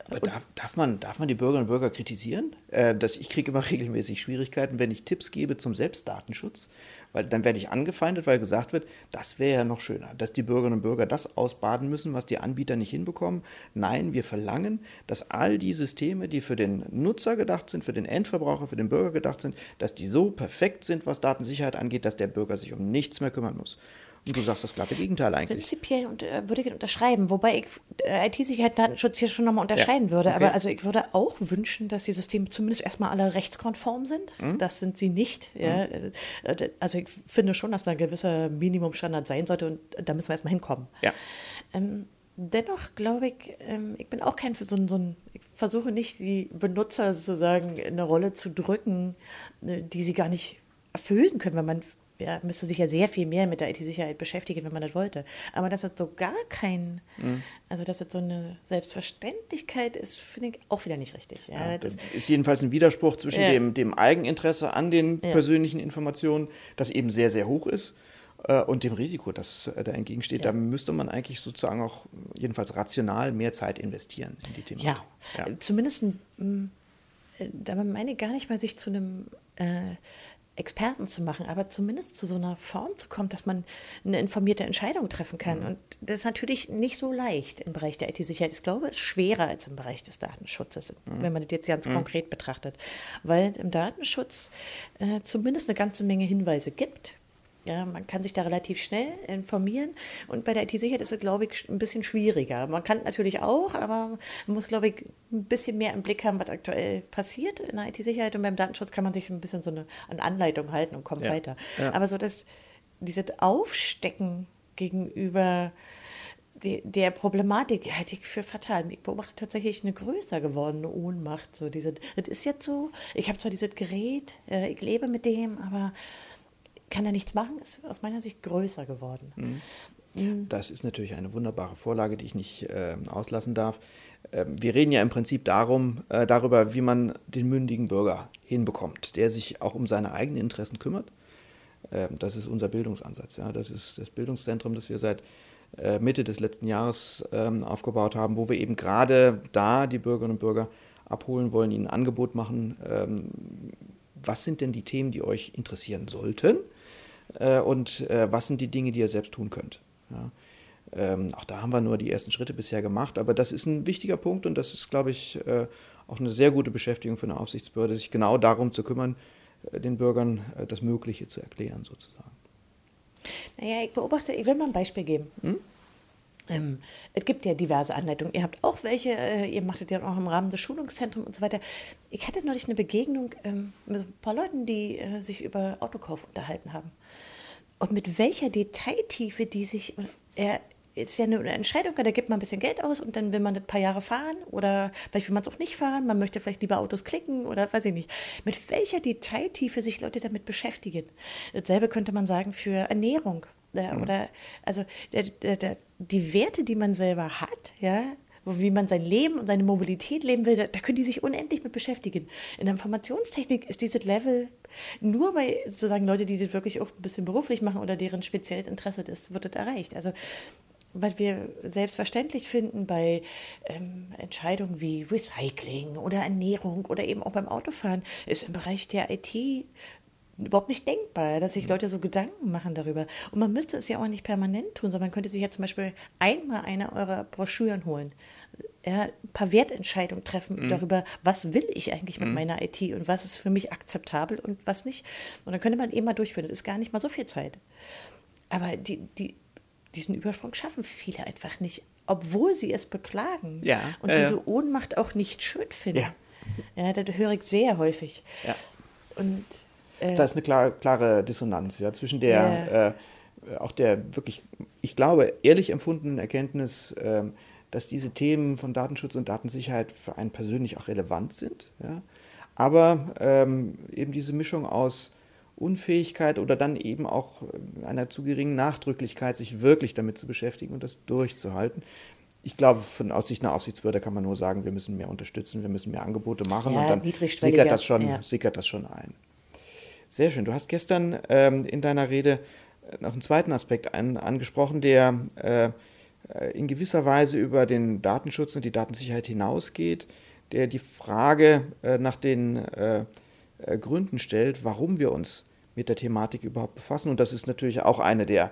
Aber darf, darf, man, darf man die Bürgerinnen und Bürger kritisieren? Äh, dass ich kriege immer [laughs] regelmäßig Schwierigkeiten, wenn ich Tipps gebe zum Selbstdatenschutz, weil dann werde ich angefeindet, weil gesagt wird, das wäre ja noch schöner, dass die Bürgerinnen und Bürger das ausbaden müssen, was die Anbieter nicht hinbekommen. Nein, wir verlangen, dass all die Systeme, die für den Nutzer gedacht sind, für den Endverbraucher, für den Bürger gedacht sind, dass die so perfekt sind, was Datensicherheit angeht, dass der Bürger sich um nichts mehr kümmern muss. Und du sagst das glatte Gegenteil eigentlich. Prinzipiell und, äh, würde ich unterschreiben, wobei ich äh, IT-Sicherheit, Datenschutz hier schon nochmal unterscheiden Ja, würde. okay. Aber also ich würde auch wünschen, dass die Systeme zumindest erstmal alle rechtskonform sind. Mhm. Das sind sie nicht. Ja. Äh, Also ich finde schon, dass da ein gewisser Minimumstandard sein sollte und da müssen wir erstmal hinkommen. Ja. Ähm, dennoch glaube ich, ähm, ich bin auch kein so so ein, ich versuche nicht, die Benutzer sozusagen in eine Rolle zu drücken, äh, die sie gar nicht erfüllen können, weil man ja, müsste sich ja sehr viel mehr mit der IT-Sicherheit beschäftigen, wenn man das wollte. Aber dass das so gar kein, also dass das so eine Selbstverständlichkeit ist, finde ich auch wieder nicht richtig. Ja, Das das, ist jedenfalls ein Widerspruch zwischen Ja. dem, dem Eigeninteresse an den Ja. persönlichen Informationen, das eben sehr, sehr hoch ist, äh, und dem Risiko, das äh, da entgegensteht. Ja. Da müsste man eigentlich sozusagen auch jedenfalls rational mehr Zeit investieren in die Themen. ja, äh, zumindest, mm, äh, da meine ich gar nicht mal sich zu einem äh, Experten zu machen, aber zumindest zu so einer Form zu kommen, dass man eine informierte Entscheidung treffen kann. Und das ist natürlich nicht so leicht im Bereich der IT-Sicherheit. Ich glaube, es ist schwerer als im Bereich des Datenschutzes, wenn man das jetzt ganz konkret betrachtet. Weil im Datenschutz äh, zumindest eine ganze Menge Hinweise gibt. Ja, man kann sich da relativ schnell informieren und bei der IT-Sicherheit ist es, glaube ich, ein bisschen schwieriger. Man kann natürlich auch, aber man muss, glaube ich, ein bisschen mehr im Blick haben, was aktuell passiert in der IT-Sicherheit und beim Datenschutz kann man sich ein bisschen so eine, eine Anleitung halten und kommt Ja, weiter. ja. Aber so das, dieses Aufstecken gegenüber die, der Problematik halte ich für fatal. Ich beobachte tatsächlich eine größer gewordene Ohnmacht. So diese, das ist jetzt so, ich habe zwar dieses Gerät, äh, ich lebe mit dem, aber kann er nichts machen, ist aus meiner Sicht größer geworden. Das ist natürlich eine wunderbare Vorlage, die ich nicht äh, auslassen darf. Ähm, wir reden ja im Prinzip darum, äh, darüber, wie man den mündigen Bürger hinbekommt, der sich auch um seine eigenen Interessen kümmert. Ähm, das ist unser Bildungsansatz. Ja. Das ist das Bildungszentrum, das wir seit äh, Mitte des letzten Jahres ähm, aufgebaut haben, wo wir eben gerade da die Bürgerinnen und Bürger abholen wollen, ihnen ein Angebot machen. Ähm, was sind denn die Themen, die euch interessieren sollten? Äh, und äh, was sind die Dinge, die ihr selbst tun könnt? Ja. Ähm, auch da haben wir nur die ersten Schritte bisher gemacht, aber das ist ein wichtiger Punkt und das ist, glaube ich, äh, auch eine sehr gute Beschäftigung für eine Aufsichtsbehörde, sich genau darum zu kümmern, äh, den Bürgern äh, das Mögliche zu erklären, sozusagen. Naja, ich beobachte, ich will mal ein Beispiel geben. Ähm, es gibt ja diverse Anleitungen. Ihr habt auch welche, äh, ihr macht es ja auch im Rahmen des Schulungszentrums und so weiter. Ich hatte neulich eine Begegnung ähm, mit ein paar Leuten, die äh, sich über Autokauf unterhalten haben. Und mit welcher Detailtiefe die sich, er ist ja eine Entscheidung, da gibt man ein bisschen Geld aus und dann will man ein paar Jahre fahren oder vielleicht will man es auch nicht fahren, man möchte vielleicht lieber Autos klicken oder weiß ich nicht. Mit welcher Detailtiefe sich Leute damit beschäftigen. Dasselbe könnte man sagen für Ernährung. Ja, Oder also der, der, der, die Werte, die man selber hat, ja, wie man sein Leben und seine Mobilität leben will, da, da können die sich unendlich mit beschäftigen. In der Informationstechnik ist dieses Level nur bei sozusagen Leute, die das wirklich auch ein bisschen beruflich machen oder deren spezielles Interesse ist, wird das erreicht. Also was wir selbstverständlich finden bei ähm, Entscheidungen wie Recycling oder Ernährung oder eben auch beim Autofahren, ist im Bereich der IT überhaupt nicht denkbar, dass sich Leute so Gedanken machen darüber. Und man müsste es ja auch nicht permanent tun, sondern man könnte sich ja zum Beispiel einmal eine eurer Broschüren holen. Ja, ein paar Wertentscheidungen treffen mhm. darüber, was will ich eigentlich mit mhm. meiner IT und was ist für mich akzeptabel und was nicht. Und dann könnte man eben mal durchführen. Das ist gar nicht mal so viel Zeit. Aber die, die, diesen Übersprung schaffen viele einfach nicht, obwohl sie es beklagen ja, und äh, diese Ohnmacht auch nicht schön finden. Ja. ja das höre ich sehr häufig. Und äh, da ist eine klare, klare Dissonanz ja, zwischen der, äh, auch der wirklich, ich glaube, ehrlich empfundenen Erkenntnis, äh, dass diese Themen von Datenschutz und Datensicherheit für einen persönlich auch relevant sind. Ja? Aber ähm, eben diese Mischung aus Unfähigkeit oder dann eben auch äh, einer zu geringen Nachdrücklichkeit, sich wirklich damit zu beschäftigen und das durchzuhalten. Ich glaube, von Aussicht einer Aufsichtsbehörde kann man nur sagen, wir müssen mehr unterstützen, wir müssen mehr Angebote machen ja, und dann sickert das, schon, ja. sickert das schon ein. Sehr schön. Du hast gestern ähm, in deiner Rede noch einen zweiten Aspekt ein, angesprochen, der äh, in gewisser Weise über den Datenschutz und die Datensicherheit hinausgeht, der die Frage äh, nach den äh Gründen stellt, warum wir uns mit der Thematik überhaupt befassen. Und das ist natürlich auch eine der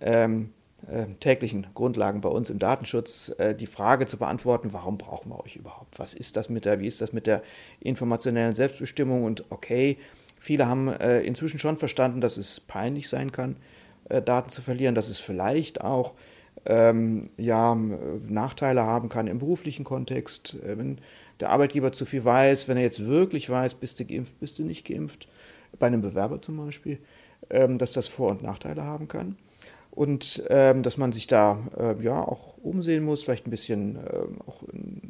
ähm, äh, täglichen Grundlagen bei uns im Datenschutz, äh, die Frage zu beantworten, warum brauchen wir euch überhaupt? Was ist das mit der, wie ist das mit der informationellen Selbstbestimmung? Und okay, Viele haben äh, inzwischen schon verstanden, dass es peinlich sein kann, äh, Daten zu verlieren, dass es vielleicht auch ähm, ja, Nachteile haben kann im beruflichen Kontext, äh, wenn der Arbeitgeber zu viel weiß, wenn er jetzt wirklich weiß, bist du geimpft, bist du nicht geimpft, bei einem Bewerber zum Beispiel, ähm, dass das Vor- und Nachteile haben kann. Und ähm, dass man sich da äh, ja auch umsehen muss, vielleicht ein bisschen äh, auch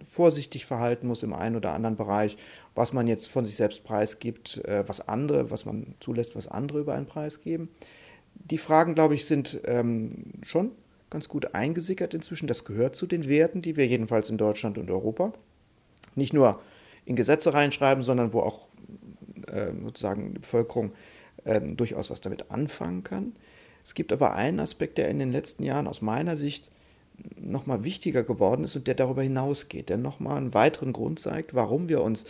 vorsichtig verhalten muss im einen oder anderen Bereich, was man jetzt von sich selbst preisgibt, äh, was andere, was man zulässt, was andere über einen Preis geben. Die Fragen, glaube ich, sind ähm, schon ganz gut eingesickert inzwischen. Das gehört zu den Werten, die wir jedenfalls in Deutschland und Europa nicht nur in Gesetze reinschreiben, sondern wo auch äh, sozusagen die Bevölkerung ähm, durchaus was damit anfangen kann. Es gibt aber einen Aspekt, der in den letzten Jahren aus meiner Sicht nochmal wichtiger geworden ist und der darüber hinausgeht, der nochmal einen weiteren Grund zeigt, warum wir uns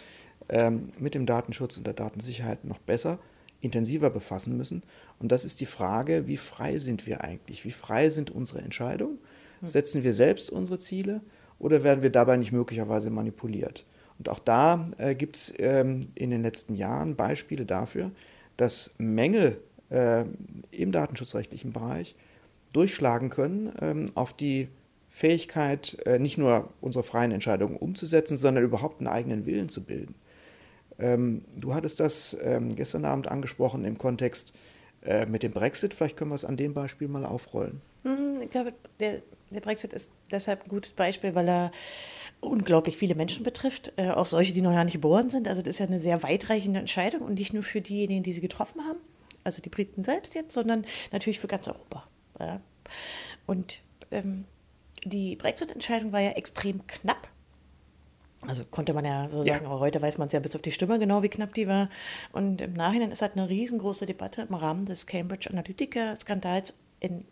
ähm, mit dem Datenschutz und der Datensicherheit noch besser, intensiver befassen müssen. Und das ist die Frage, wie frei sind wir eigentlich? Wie frei sind unsere Entscheidungen? Hm. Setzen wir selbst unsere Ziele oder werden wir dabei nicht möglicherweise manipuliert? Und auch da äh, gibt es ähm, in den letzten Jahren Beispiele dafür, dass Mängel äh, im datenschutzrechtlichen Bereich durchschlagen können ähm, auf die Fähigkeit, äh, nicht nur unsere freien Entscheidungen umzusetzen, sondern überhaupt einen eigenen Willen zu bilden. Ähm, du hattest das ähm, gestern Abend angesprochen im Kontext äh, mit dem Brexit. Vielleicht können wir es an dem Beispiel mal aufrollen. Mhm, ich glaube, der, der Brexit ist deshalb ein gutes Beispiel, weil er unglaublich viele Menschen betrifft, äh, auch solche, die noch gar nicht geboren sind. Also das ist ja eine sehr weitreichende Entscheidung und nicht nur für diejenigen, die sie getroffen haben, also die Briten selbst jetzt, sondern natürlich für ganz Europa. Ja. Und ähm, die Brexit-Entscheidung war ja extrem knapp. Also konnte man ja so sagen, ja. heute weiß man es ja bis auf die Stimme genau, wie knapp die war. Und im Nachhinein ist halt eine riesengroße Debatte im Rahmen des Cambridge Analytica-Skandals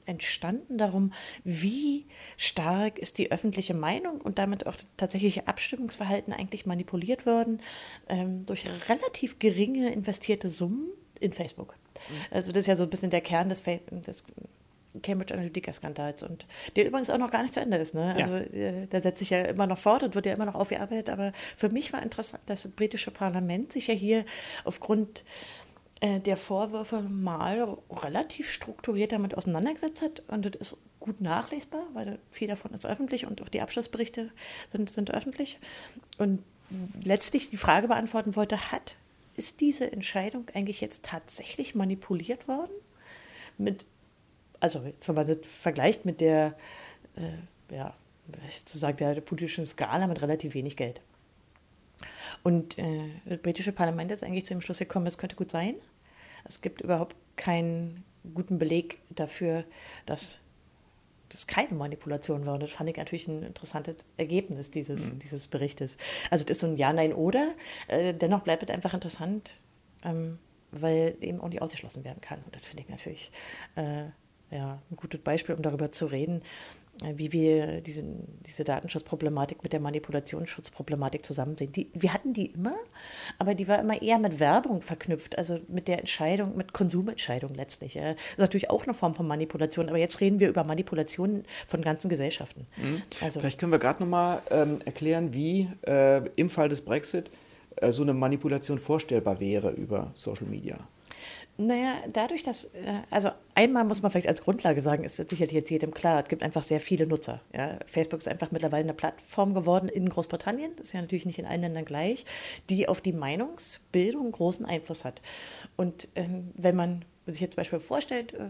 entstanden darum, wie stark ist die öffentliche Meinung und damit auch tatsächliche Abstimmungsverhalten eigentlich manipuliert worden ähm, durch relativ geringe investierte Summen in Facebook. Mhm. Also das ist ja so ein bisschen der Kern des, des Cambridge Analytica-Skandals und der übrigens auch noch gar nicht zu Ende ist. Ne? Also ja. Äh, der setzt sich ja immer noch fort und wird ja immer noch aufgearbeitet. Aber für mich war interessant, dass das britische Parlament sich ja hier aufgrund äh, der Vorwürfe mal relativ strukturiert damit auseinandergesetzt hat. Und das ist gut nachlesbar, weil viel davon ist öffentlich und auch die Abschlussberichte sind, sind öffentlich. Und letztlich die Frage beantworten wollte, hat ist diese Entscheidung eigentlich jetzt tatsächlich manipuliert worden? Mit, also, wenn man das vergleicht mit der, äh, ja, sozusagen der, der politischen Skala mit relativ wenig Geld. Und äh, das britische Parlament ist eigentlich zu dem Schluss gekommen, es könnte gut sein. Es gibt überhaupt keinen guten Beleg dafür, dass das keine Manipulation war. Und das fand ich natürlich ein interessantes Ergebnis dieses, mhm. dieses Berichtes. Also das ist so ein Ja, Nein oder. Äh, dennoch bleibt es einfach interessant, ähm, weil eben auch nicht ausgeschlossen werden kann. Und das finde ich natürlich äh, ja, ein gutes Beispiel, um darüber zu reden, äh, wie wir diesen, diese Datenschutzproblematik mit der Manipulationsschutzproblematik zusammen sehen. Die, wir hatten die immer, aber die war immer eher mit Werbung verknüpft, also mit der Entscheidung, mit Konsumentscheidung letztlich. Das ist natürlich auch eine Form von Manipulation, aber jetzt reden wir über Manipulationen von ganzen Gesellschaften. Mhm. Also, Vielleicht können wir gerade nochmal ähm, erklären, wie äh, im Fall des Brexit äh, so eine Manipulation vorstellbar wäre über Social Media. Naja, dadurch, dass, äh, also einmal muss man vielleicht als Grundlage sagen, ist sicherlich jetzt jedem klar, es gibt einfach sehr viele Nutzer. Ja. Facebook ist einfach mittlerweile eine Plattform geworden in Großbritannien, das ist ja natürlich nicht in allen Ländern gleich, die auf die Meinungsbildung großen Einfluss hat. Und ähm, wenn man sich jetzt zum Beispiel vorstellt, äh,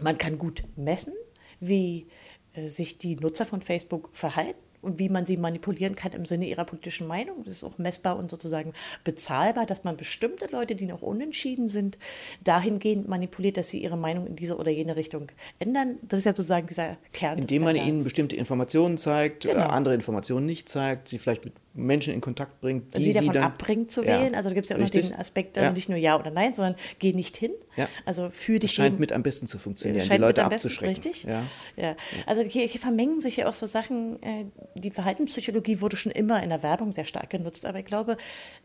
man kann gut messen, wie äh, sich die Nutzer von Facebook verhalten und wie man sie manipulieren kann im Sinne ihrer politischen Meinung. Das ist auch messbar und sozusagen bezahlbar, dass man bestimmte Leute, die noch unentschieden sind, dahingehend manipuliert, dass sie ihre Meinung in diese oder jene Richtung ändern. Das ist ja sozusagen dieser Kern. Indem man ihnen bestimmte Informationen zeigt, genau. andere Informationen nicht zeigt, sie vielleicht mit Menschen in Kontakt bringt, die sie davon dann, abbringt zu wählen. Ja, also da gibt es ja auch richtig. noch den Aspekt, ja. nicht nur Ja oder Nein, sondern geh nicht hin. Ja. Also für dich. Das scheint dem, mit am besten zu funktionieren, die Leute abzuschrecken. Richtig. Ja. Ja. Also hier, hier, vermengen sich ja auch so Sachen. Äh, die Verhaltenspsychologie wurde schon immer in der Werbung sehr stark genutzt, aber ich glaube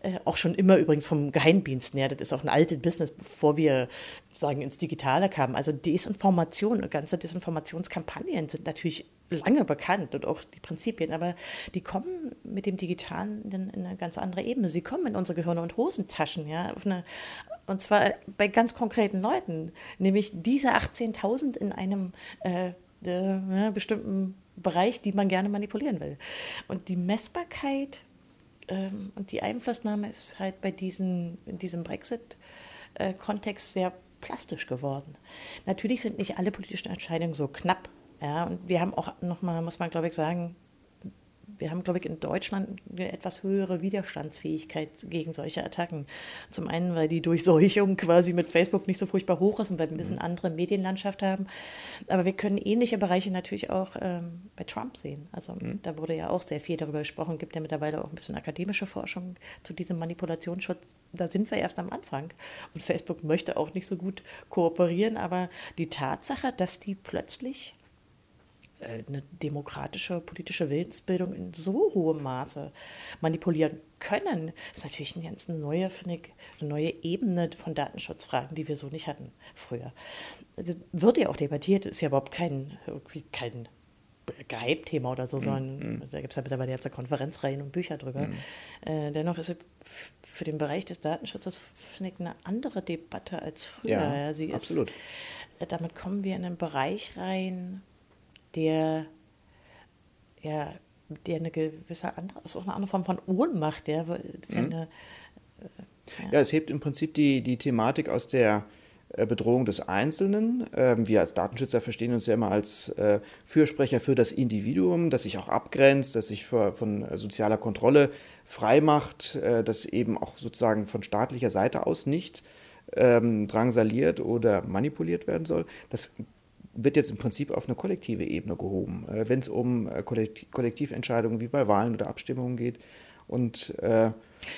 äh, auch schon immer übrigens vom Geheimdienst. Ja, das ist auch ein altes Business, bevor wir sagen ins Digitale kamen. Also Desinformation und ganze Desinformationskampagnen sind natürlich lange bekannt und auch die Prinzipien, aber die kommen mit dem Digitalen in, in eine ganz andere Ebene. Sie kommen in unsere Gehirne und Hosentaschen, ja, eine, und zwar bei ganz konkreten Leuten, nämlich diese 18.000 in einem äh, äh, bestimmten Bereich, die man gerne manipulieren will. Und die Messbarkeit ähm, und die Einflussnahme ist halt bei diesen, in diesem Brexit-Kontext äh, sehr plastisch geworden. Natürlich sind nicht alle politischen Entscheidungen so knapp ja, und wir haben auch nochmal, muss man glaube ich sagen, wir haben, glaube ich, in Deutschland eine etwas höhere Widerstandsfähigkeit gegen solche Attacken. Zum einen, weil die Durchseuchung quasi mit Facebook nicht so furchtbar hoch ist und wir ein bisschen mhm. andere Medienlandschaft haben. Aber wir können ähnliche Bereiche natürlich auch ähm, bei Trump sehen. Also mhm. da wurde ja auch sehr viel darüber gesprochen, gibt ja mittlerweile auch ein bisschen akademische Forschung zu diesem Manipulationsschutz. Da sind wir erst am Anfang. Und Facebook möchte auch nicht so gut kooperieren, aber die Tatsache, dass die plötzlich eine demokratische politische Willensbildung in so hohem Maße manipulieren können, ist natürlich eine ganz neue, finde ich, eine neue Ebene von Datenschutzfragen, die wir so nicht hatten früher. Das wird ja auch debattiert, ist ja überhaupt kein, irgendwie kein Geheimthema oder so, mhm, sondern mm. da gibt es ja mittlerweile jetzt Konferenzreihen und Bücher drüber. Mm. Äh, dennoch ist es für den Bereich des Datenschutzes, finde ich, eine andere Debatte als früher. Ja, ja sie absolut. Ist, äh, damit kommen wir in einen Bereich rein, der ja, der eine gewisse andere, ist auch eine andere Form von Ohnmacht, der mhm. ja, eine, äh, ja. ja, es hebt im Prinzip die, die Thematik aus der äh, Bedrohung des Einzelnen. Ähm, wir als Datenschützer verstehen uns ja immer als äh, Fürsprecher für das Individuum, das sich auch abgrenzt, das sich von sozialer Kontrolle freimacht, das eben auch sozusagen von staatlicher Seite aus nicht ähm, drangsaliert oder manipuliert werden soll. Das wird jetzt im Prinzip auf eine kollektive Ebene gehoben, äh, wenn es um äh, Kollektiventscheidungen wie bei Wahlen oder Abstimmungen geht. Und äh,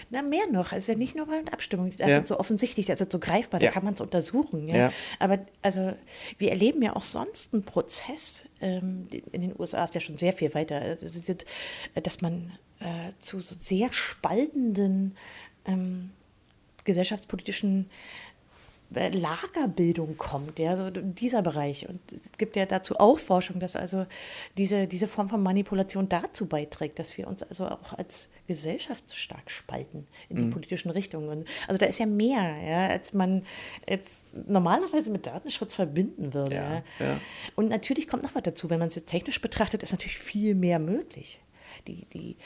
na, mehr noch. Es ist ja nicht nur Wahl und Abstimmung. Das ja. ist so offensichtlich, das ist so greifbar, da ja. kann man es untersuchen. Ja? ja? Aber also, wir erleben ja auch sonst einen Prozess. Ähm, in den USA ist ja schon sehr viel weiter. Also, dass man äh, zu so sehr spaltenden ähm, gesellschaftspolitischen äh, Lagerbildung kommt, ja, so dieser Bereich. Und es gibt ja dazu auch Forschung, dass also diese, diese Form von Manipulation dazu beiträgt, dass wir uns also auch als Gesellschaft stark spalten in die mhm. politischen Richtungen. Also da ist ja mehr, ja, als man jetzt normalerweise mit Datenschutz verbinden würde. Ja, ja. Ja. Und natürlich kommt noch was dazu, wenn man es jetzt technisch betrachtet, ist natürlich viel mehr möglich. Die, die,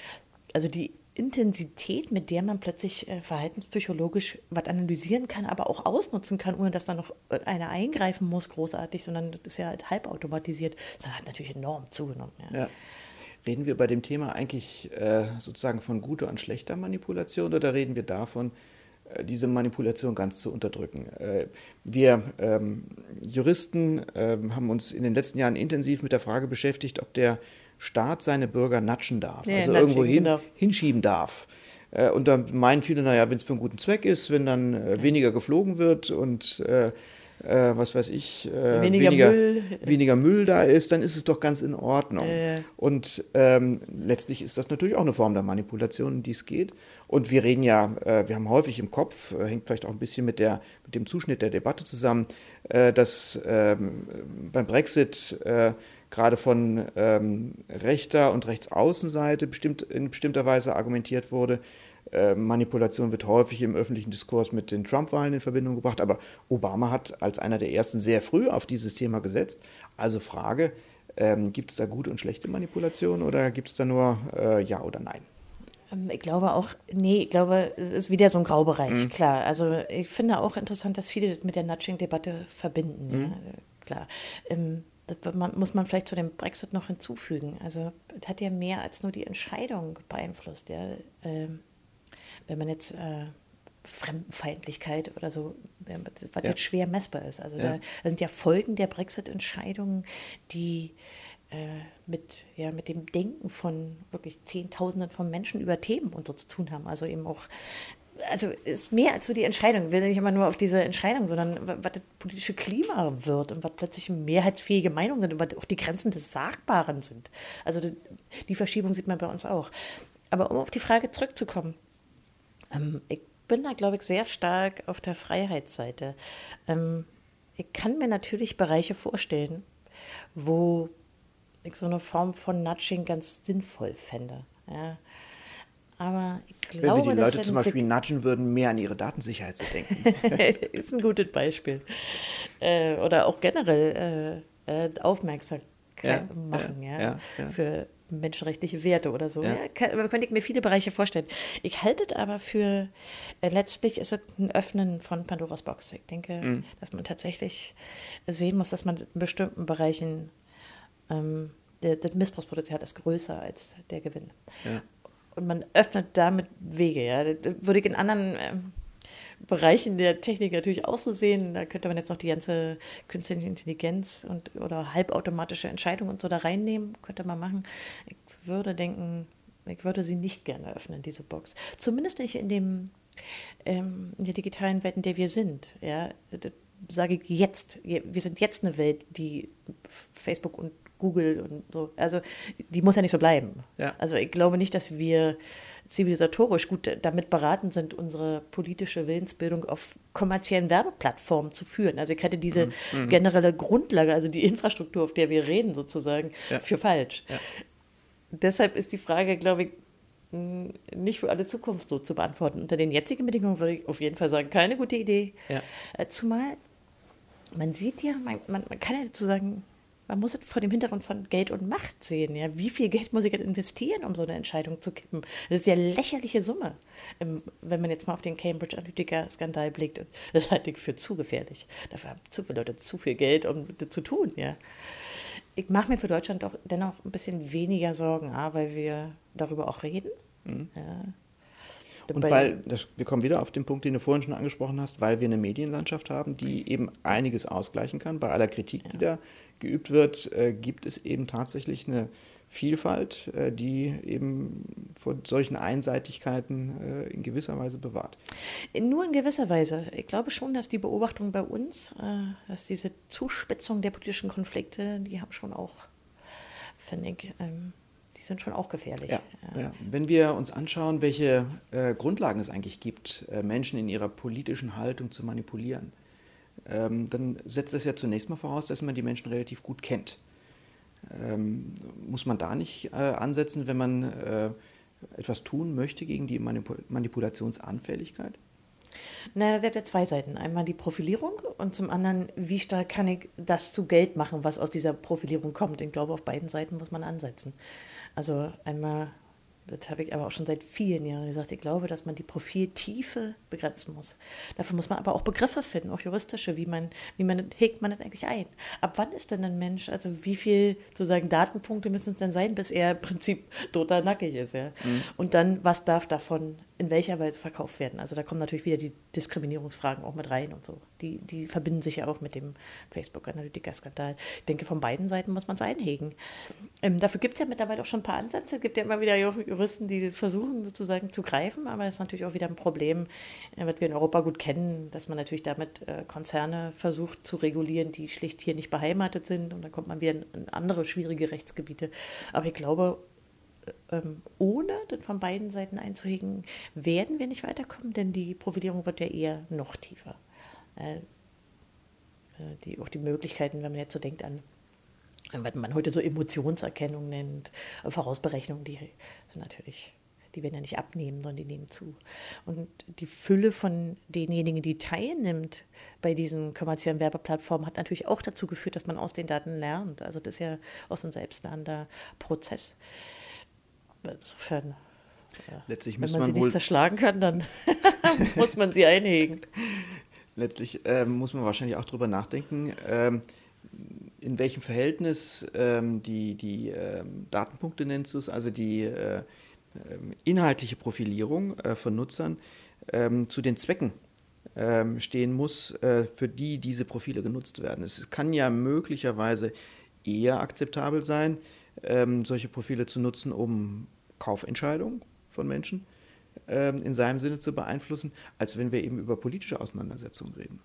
also die Intensität, mit der man plötzlich äh, verhaltenspsychologisch was analysieren kann, aber auch ausnutzen kann, ohne dass da noch äh, einer eingreifen muss, großartig, sondern das ist ja halt halbautomatisiert. Das hat natürlich enorm zugenommen. Ja. ja. Reden wir bei dem Thema eigentlich äh, sozusagen von guter und schlechter Manipulation oder reden wir davon, äh, diese Manipulation ganz zu unterdrücken? Äh, wir ähm, Juristen ähm, haben uns in den letzten Jahren intensiv mit der Frage beschäftigt, ob der Staat seine Bürger natschen darf, ja, also irgendwo hin, genau. hinschieben darf. Äh, und dann meinen viele, naja, wenn es für einen guten Zweck ist, wenn dann äh, weniger geflogen wird und äh, äh, was weiß ich, äh, Weniger Müll. weniger Müll da ist, dann ist es doch ganz in Ordnung. Äh. Und ähm, letztlich ist das natürlich auch eine Form der Manipulation, in die es geht. Und wir reden ja, äh, wir haben häufig im Kopf, hängt vielleicht auch ein bisschen mit, der, mit dem Zuschnitt der Debatte zusammen, dass ähm, beim Brexit gerade von ähm, rechter und rechtsaußenseite bestimmt, in bestimmter Weise argumentiert wurde, äh, Manipulation wird häufig im öffentlichen Diskurs mit den Trump-Wahlen in Verbindung gebracht, aber Obama hat als einer der ersten sehr früh auf dieses Thema gesetzt. Also Frage, ähm, gibt es da gute und schlechte Manipulation oder gibt es da nur äh, Ja oder Nein? Ähm, ich glaube auch, nee, ich glaube, es ist wieder so ein Graubereich, mhm. klar. Also ich finde auch interessant, dass viele das mit der Nudging-Debatte verbinden. Mhm. Ja, klar. Ähm, das muss man vielleicht zu dem Brexit noch hinzufügen. Also es hat ja mehr als nur die Entscheidung beeinflusst. Ja. Ähm, wenn man jetzt äh, Fremdenfeindlichkeit oder so, was ja. jetzt schwer messbar ist. Also ja. da sind ja Folgen der Brexit-Entscheidung, die äh, mit, ja, mit dem Denken von wirklich Zehntausenden von Menschen über Themen und so zu tun haben. Also eben auch, also ist mehr als so die Entscheidung. Ich will nicht immer nur auf diese Entscheidung, sondern was das politische Klima wird und was plötzlich mehrheitsfähige Meinungen sind und was auch die Grenzen des Sagbaren sind. Also die, Verschiebung sieht man bei uns auch. Aber um auf die Frage zurückzukommen, ähm, ich bin da, glaube ich, sehr stark auf der Freiheitsseite. Ähm, ich kann mir natürlich Bereiche vorstellen, wo ich so eine Form von Nudging ganz sinnvoll fände. Ja. Aber ich glaube, Wenn wir die Leute zum Beispiel nudgen würden, mehr an ihre Datensicherheit zu denken. [laughs] ist ein gutes Beispiel. Äh, oder auch generell äh, äh Aufmerksamkeit ja, machen ja, ja, für menschenrechtliche Werte oder so. Ja. Ja, kann, könnte ich mir viele Bereiche vorstellen. Ich halte es aber für, äh, letztlich ist es ein Öffnen von Pandoras Box. Ich denke, mhm. dass man tatsächlich sehen muss, dass man in bestimmten Bereichen ähm, das Missbrauchspotenzial ist größer als der Gewinn. Ja. Und man öffnet damit Wege. Ja. Das würde ich in anderen ähm, Bereichen der Technik natürlich auch so sehen. Da könnte man jetzt noch die ganze künstliche Intelligenz und oder halbautomatische Entscheidungen und so da reinnehmen, könnte man machen. Ich würde denken, ich würde sie nicht gerne öffnen, diese Box. Zumindest nicht in dem ähm, in der digitalen Welt, in der wir sind. Ja, das sage ich jetzt. Wir sind jetzt eine Welt, die Facebook und Google und so. Also die muss ja nicht so bleiben. Ja. Also ich glaube nicht, dass wir zivilisatorisch gut damit beraten sind, unsere politische Willensbildung auf kommerziellen Werbeplattformen zu führen. Also ich hätte diese mhm. mhm. generelle Grundlage, also die Infrastruktur, auf der wir reden, sozusagen, ja. für falsch. Ja. Deshalb ist die Frage, glaube ich, nicht für alle Zukunft so zu beantworten. Unter den jetzigen Bedingungen würde ich auf jeden Fall sagen, keine gute Idee. Ja. Äh, zumal man sieht ja, man, man, man kann ja dazu sagen, man muss es vor dem Hintergrund von Geld und Macht sehen. Ja? Wie viel Geld muss ich investieren, um so eine Entscheidung zu kippen? Das ist ja eine lächerliche Summe, ähm, wenn man jetzt mal auf den Cambridge Analytica-Skandal blickt. Das halte ich für zu gefährlich. Dafür haben zu viele Leute zu viel Geld, um das zu tun. Ja? Ich mache mir für Deutschland auch dennoch ein bisschen weniger Sorgen, A, weil wir darüber auch reden. Mhm. Ja. Und weil, das, wir kommen wieder auf den Punkt, den du vorhin schon angesprochen hast, weil wir eine Medienlandschaft haben, die eben einiges ausgleichen kann. Bei aller Kritik, ja. die da geübt wird, äh, gibt es eben tatsächlich eine Vielfalt, äh, die eben vor solchen Einseitigkeiten äh, in gewisser Weise bewahrt. Nur in gewisser Weise. Ich glaube schon, dass die Beobachtung bei uns, dass diese Zuspitzung der politischen Konflikte, die haben schon auch, finde ich, ähm, die sind schon auch gefährlich. Ja, ja. Wenn wir uns anschauen, welche Grundlagen es eigentlich gibt, Menschen in ihrer politischen Haltung zu manipulieren, ähm, dann setzt das ja zunächst mal voraus, dass man die Menschen relativ gut kennt. Ähm, muss man da nicht äh, ansetzen, wenn man äh, etwas tun möchte gegen die Manipul Manipulationsanfälligkeit? Na, das hat ja zwei Seiten. Einmal die Profilierung und zum anderen, wie stark kann ich das zu Geld machen, was aus dieser Profilierung kommt. Ich glaube, auf beiden Seiten muss man ansetzen. Also einmal das habe ich aber auch schon seit vielen Jahren gesagt, ich glaube, dass man die Profiltiefe begrenzen muss. Dafür muss man aber auch Begriffe finden, auch juristische, wie man, wie man hegt man das eigentlich ein. Ab wann ist denn ein Mensch, also wie viel sozusagen Datenpunkte müssen es denn sein, bis er im Prinzip toter nackig ist, ja? Mhm. Und dann, was darf davon in welcher Weise verkauft werden. Also da kommen natürlich wieder die Diskriminierungsfragen auch mit rein und so. Die, die verbinden sich ja auch mit dem Facebook-Analytiker-Skandal. Ich denke, von beiden Seiten muss man es einhegen. Ähm, dafür gibt es ja mittlerweile auch schon ein paar Ansätze. Es gibt ja immer wieder Juristen, die versuchen sozusagen zu greifen, aber es ist natürlich auch wieder ein Problem, äh, was wir in Europa gut kennen, dass man natürlich damit äh, Konzerne versucht zu regulieren, die schlicht hier nicht beheimatet sind und dann kommt man wieder in, in andere schwierige Rechtsgebiete. Aber ich glaube, ähm, ohne das von beiden Seiten einzuhegen, werden wir nicht weiterkommen, denn die Profilierung wird ja eher noch tiefer. Äh, äh, die, auch die Möglichkeiten, wenn man jetzt so denkt an, was man heute so Emotionserkennung nennt, Vorausberechnung, die sind natürlich, die werden ja nicht abnehmen, sondern die nehmen zu. Und die Fülle von denjenigen, die teilnimmt bei diesen kommerziellen Werbeplattformen, hat natürlich auch dazu geführt, dass man aus den Daten lernt. Also das ist ja aus einem selbstlernender Prozess. Insofern, ja. Letztlich wenn man, man sie wohl, nicht zerschlagen kann, dann [laughs] muss man sie einhegen. letztlich ähm, muss man wahrscheinlich auch darüber nachdenken, ähm, in welchem Verhältnis ähm, die, die ähm, Datenpunkte nennst du es, also die äh, ähm, inhaltliche Profilierung äh, von Nutzern ähm, zu den Zwecken stehen muss, äh, für die diese Profile genutzt werden. Es kann ja möglicherweise eher akzeptabel sein, solche Profile zu nutzen, um Kaufentscheidungen von Menschen ähm, in seinem Sinne zu beeinflussen, als wenn wir eben über politische Auseinandersetzungen reden.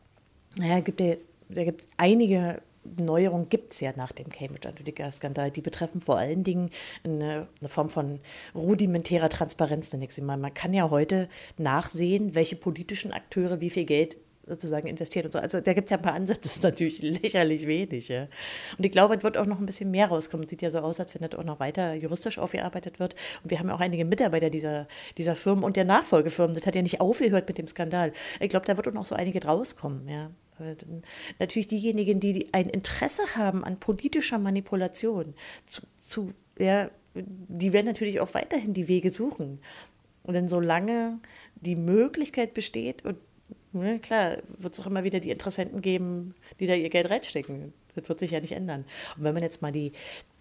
Naja, gibt ja, da gibt es einige Neuerungen gibt es ja nach dem Cambridge Analytica-Skandal. Die betreffen vor allen Dingen eine, eine, Form von rudimentärer Transparenz, nenne ich sie. Man kann ja heute nachsehen, welche politischen Akteure wie viel Geld sozusagen investiert und so. Also da gibt es ja ein paar Ansätze, das ist natürlich lächerlich wenig. Ja. Und ich glaube, es wird auch noch ein bisschen mehr rauskommen. Sieht ja so aus, als wenn das auch noch weiter juristisch aufgearbeitet wird. Und wir haben ja auch einige Mitarbeiter dieser, dieser Firmen und der Nachfolgefirmen. Das hat ja nicht aufgehört mit dem Skandal. Ich glaube, da wird auch noch so einige rauskommen. Ja. Natürlich diejenigen, die ein Interesse haben an politischer Manipulation, zu, zu, ja, die werden natürlich auch weiterhin die Wege suchen. Und denn solange die Möglichkeit besteht, und ja, klar, wird es auch immer wieder die Interessenten geben, die da ihr Geld reinstecken. Das wird sich ja nicht ändern. Und wenn man jetzt mal die,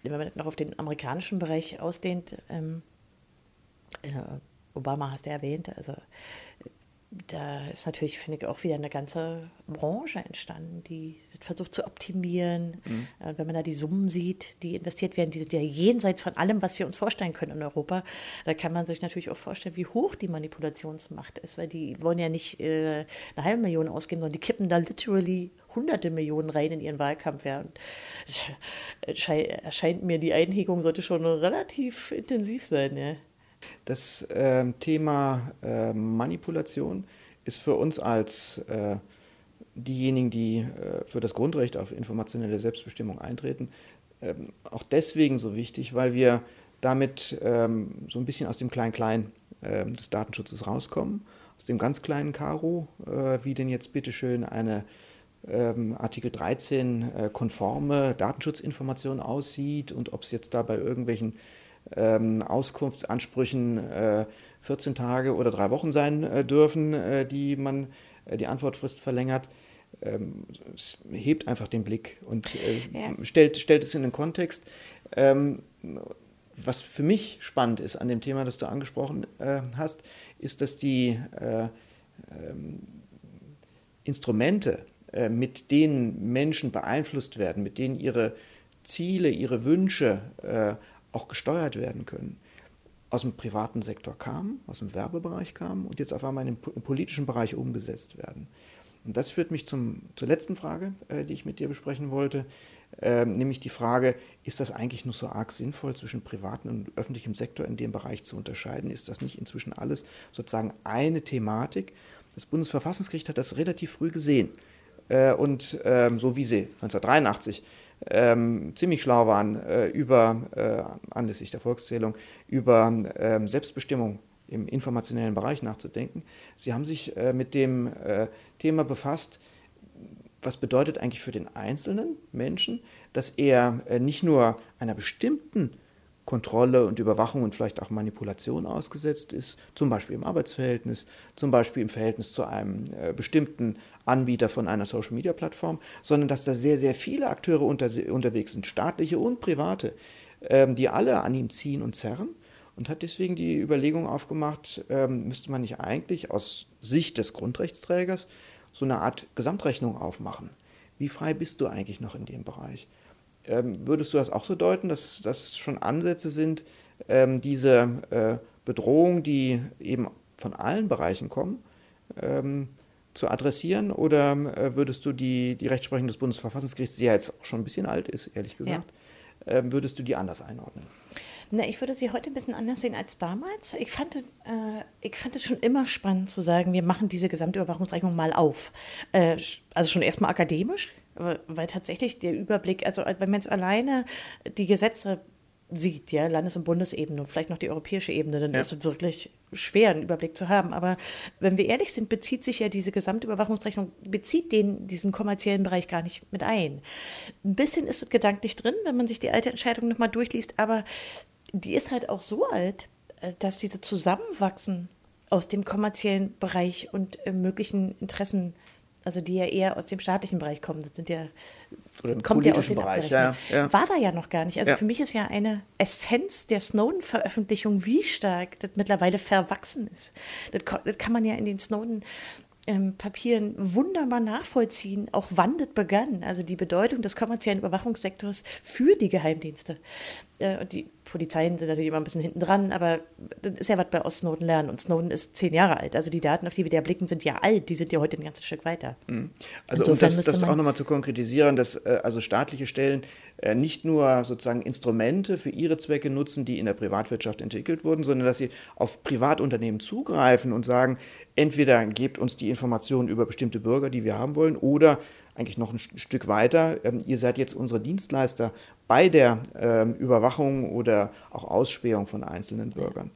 wenn man noch auf den amerikanischen Bereich ausdehnt, ähm, äh, Obama hast du erwähnt, also da ist natürlich, finde ich, auch wieder eine ganze Branche entstanden, die versucht zu optimieren. Mhm. Äh, wenn man da die Summen sieht, die investiert werden, die sind ja jenseits von allem, was wir uns vorstellen können in Europa. Da kann man sich natürlich auch vorstellen, wie hoch die Manipulationsmacht ist, weil die wollen ja nicht äh, eine halbe Million ausgeben, sondern die kippen da literally hunderte Millionen rein in ihren Wahlkampf. Ja. Und [laughs] es erscheint mir, die Einhegung sollte schon relativ intensiv sein. Ja. Das äh, Thema äh, Manipulation ist für uns als äh, diejenigen, die äh, für das Grundrecht auf informationelle Selbstbestimmung eintreten, ähm, auch deswegen so wichtig, weil wir damit ähm, so ein bisschen aus dem Klein-Klein ähm, des Datenschutzes rauskommen, aus dem ganz kleinen Karo, äh, wie denn jetzt bitteschön eine Artikel 13 äh, konforme Datenschutzinformation aussieht und ob es jetzt da bei irgendwelchen ähm, Auskunftsansprüchen äh, 14 Tage oder drei Wochen sein äh, dürfen, äh, die man äh, die Antwortfrist verlängert. Ähm, es hebt einfach den Blick und äh, ja. stellt, stellt es in den Kontext. Ähm, was für mich spannend ist an dem Thema, das du angesprochen äh, hast, ist, dass die ähm, Instrumente, mit denen Menschen beeinflusst werden, mit denen ihre Ziele, ihre Wünsche auch gesteuert werden können, aus dem privaten Sektor kamen, aus dem Werbebereich kamen und jetzt auf einmal im politischen Bereich umgesetzt werden. Und das führt mich zum, zur letzten Frage, äh, die ich mit dir besprechen wollte, äh, nämlich die Frage, ist das eigentlich nur so arg sinnvoll, zwischen privaten und öffentlichem Sektor in dem Bereich zu unterscheiden? Ist das nicht inzwischen alles sozusagen eine Thematik? Das Bundesverfassungsgericht hat das relativ früh gesehen. Äh, und ähm, so wie sie 1983 ähm, ziemlich schlau waren, äh, über, äh, anlässlich der Volkszählung, über ähm, Selbstbestimmung im informationellen Bereich nachzudenken. Sie haben sich äh, mit dem äh, Thema befasst, was bedeutet eigentlich für den einzelnen Menschen, dass er äh, nicht nur einer bestimmten Kontrolle und Überwachung und vielleicht auch Manipulation ausgesetzt ist, zum Beispiel im Arbeitsverhältnis, zum Beispiel im Verhältnis zu einem äh, bestimmten Anbieter von einer Social-Media-Plattform, sondern dass da sehr, sehr viele Akteure unter, unterwegs sind, staatliche und private, ähm, die alle an ihm ziehen und zerren und hat deswegen die Überlegung aufgemacht, ähm, müsste man nicht eigentlich aus Sicht des Grundrechtsträgers so eine Art Gesamtrechnung aufmachen. Wie frei bist du eigentlich noch in dem Bereich? Ähm, würdest du das auch so deuten, dass das schon Ansätze sind, ähm, diese äh, Bedrohung, die eben von allen Bereichen kommen, ähm, zu adressieren? Oder äh, würdest du die, die Rechtsprechung des Bundesverfassungsgerichts, die ja jetzt auch schon ein bisschen alt ist, ehrlich gesagt, ja. würdest du die anders einordnen? Na, ich würde sie heute ein bisschen anders sehen als damals. Ich fand, äh, ich fand es schon immer spannend zu sagen, wir machen diese Gesamtüberwachungsrechnung mal auf. Äh, also schon erstmal akademisch, weil tatsächlich der Überblick, also wenn man jetzt alleine die Gesetze sieht, ja, Landes- und Bundesebene und vielleicht noch die europäische Ebene, dann ja. ist es wirklich schwer, einen Überblick zu haben. Aber wenn wir ehrlich sind, bezieht sich ja diese Gesamtüberwachungsrechnung, bezieht den, diesen kommerziellen Bereich gar nicht mit ein. Ein bisschen ist es gedanklich drin, wenn man sich die alte Entscheidung nochmal durchliest, aber die ist halt auch so alt, äh, dass diese Zusammenwachsen aus dem kommerziellen Bereich und äh, möglichen Interessen, also die ja eher aus dem staatlichen Bereich kommen, das sind ja kommt ja aus dem Bereich, ja, ja. War da ja noch gar nicht. Also ja. für mich ist ja eine Essenz der Snowden-Veröffentlichung, wie stark das mittlerweile verwachsen ist. Das, das kann man ja in den Snowden ähm, Papieren wunderbar nachvollziehen, auch wann das begann. Also die Bedeutung des kommerziellen Überwachungssektors für die Geheimdienste. Äh, die Polizeien sind natürlich immer ein bisschen hinten dran, aber das ist ja was bei Snowden lernen. Und Snowden ist zehn Jahre alt. Also die Daten, auf die wir da blicken, sind ja alt. Die sind ja heute ein ganzes Stück weiter. Mhm. Also um das, das auch nochmal zu konkretisieren, dass äh, also staatliche Stellen äh, nicht nur sozusagen Instrumente für ihre Zwecke nutzen, die in der Privatwirtschaft entwickelt wurden, sondern dass sie auf Privatunternehmen zugreifen und sagen, entweder gebt uns die Informationen über bestimmte Bürger, die wir haben wollen, oder eigentlich noch ein Stück weiter, ähm, ihr seid jetzt unsere Dienstleister bei der ähm, Überwachung oder auch Ausspähung von einzelnen Bürgern.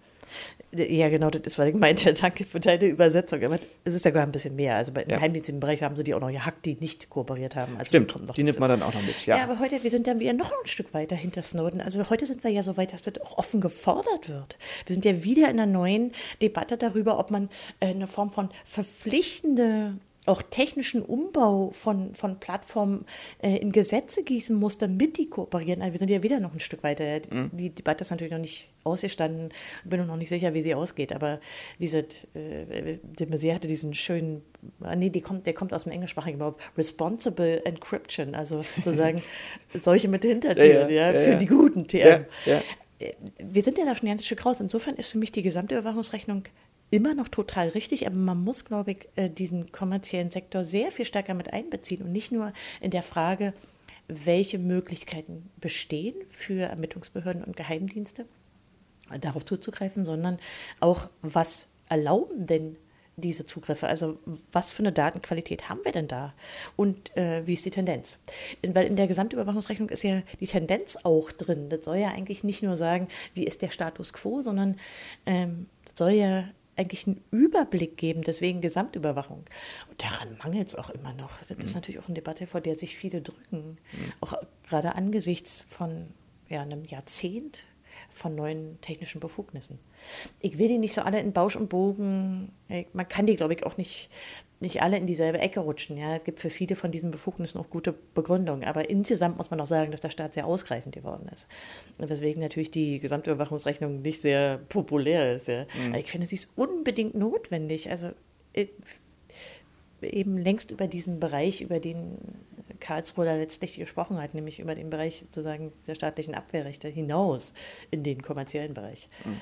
Ja, genau, das ist, was ich meinte. [laughs] Danke für deine Übersetzung. Aber es ist ja gar ein bisschen mehr. Also im ja. geheimdienstlichen Bereich haben sie die auch noch gehackt, die nicht kooperiert haben. Also Stimmt, die, die nimmt man dann auch noch mit. Ja. ja, aber heute, wir sind dann wieder noch ein Stück weiter hinter Snowden. Also heute sind wir ja so weit, dass das auch offen gefordert wird. Wir sind ja wieder in einer neuen Debatte darüber, ob man äh, eine Form von verpflichtende auch technischen Umbau von, von Plattformen äh, in Gesetze gießen muss, damit die kooperieren. Also wir sind ja wieder noch ein Stück weiter. Mhm. Die Debatte ist natürlich noch nicht ausgestanden. Ich bin noch nicht sicher, wie sie ausgeht. Aber wie gesagt, äh, de Maizière hatte diesen schönen, ah, nee, die kommt, der kommt aus dem englischsprachigen Raum, Responsible Encryption, also sozusagen [laughs] solche mit Hintertüren, ja, ja, ja, für die guten TM. Äh, wir sind ja da schon ein ganzes Stück raus. Insofern ist für mich die gesamte Überwachungsrechnung immer noch total richtig, aber man muss, glaube ich, äh, diesen kommerziellen Sektor sehr viel stärker mit einbeziehen und nicht nur in der Frage, welche Möglichkeiten bestehen für Ermittlungsbehörden und Geheimdienste, darauf zuzugreifen, sondern auch, was erlauben denn diese Zugriffe? Also was für eine Datenqualität haben wir denn da? Und äh, wie ist die Tendenz? In, weil in der Gesamtüberwachungsrechnung ist ja die Tendenz auch drin. Das soll ja eigentlich nicht nur sagen, wie ist der Status quo, sondern ähm, soll ja eigentlich einen Überblick geben, deswegen Gesamtüberwachung. Und daran mangelt es auch immer noch. Das ist mhm. natürlich auch eine Debatte, vor der sich viele drücken, mhm. auch gerade angesichts von ja, einem Jahrzehnt von neuen technischen Befugnissen. Ich will die nicht so alle in Bausch und Bogen, man kann die, glaube ich, auch nicht nicht alle in dieselbe Ecke rutschen. Ja. Es gibt für viele von diesen Befugnissen auch gute Begründungen. Aber insgesamt muss man auch sagen, dass der Staat sehr ausgreifend geworden ist. Weswegen natürlich die Gesamtüberwachungsrechnung nicht sehr populär ist. Ja. Mhm. Ich finde, sie ist unbedingt notwendig. Also äh, eben längst über diesen Bereich, über den Karlsruhe letztlich gesprochen hat, nämlich über den Bereich sozusagen der staatlichen Abwehrrechte hinaus in den kommerziellen Bereich. Mhm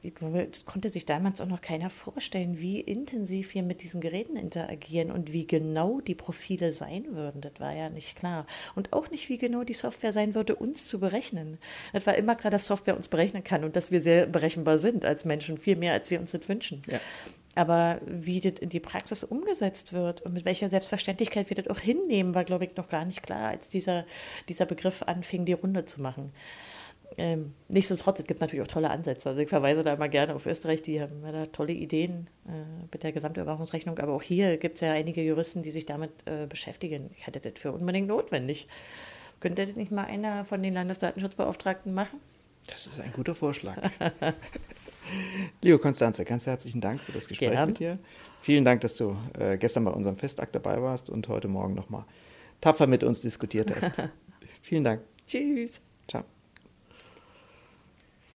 ich glaube, es konnte sich damals auch noch keiner vorstellen, wie intensiv wir mit diesen Geräten interagieren und wie genau die Profile sein würden. Das war ja nicht klar. Und auch nicht, wie genau die Software sein würde, uns zu berechnen. Es war immer klar, dass Software uns berechnen kann und dass wir sehr berechenbar sind als Menschen, viel mehr, als wir uns das wünschen. Ja. Aber wie das in die Praxis umgesetzt wird und mit welcher Selbstverständlichkeit wir das auch hinnehmen, war, glaube ich, noch gar nicht klar, als dieser, dieser Begriff anfing, die Runde zu machen. Ähm, nichtsdestotrotz, es gibt natürlich auch tolle Ansätze. Also ich verweise da immer gerne auf Österreich, die haben da tolle Ideen äh, mit der Gesamtüberwachungsrechnung. Aber auch hier gibt es ja einige Juristen, die sich damit äh, beschäftigen. Ich hätte das für unbedingt notwendig. Könnte das nicht mal einer von den Landesdatenschutzbeauftragten machen? Das ist ein guter Vorschlag. [laughs] Liebe Konstanze, ganz herzlichen Dank für das Gespräch Gern. mit dir. Vielen Dank, dass du äh, gestern bei unserem Festakt dabei warst und heute Morgen nochmal tapfer mit uns diskutiert hast. [laughs] Vielen Dank. Tschüss. Ciao.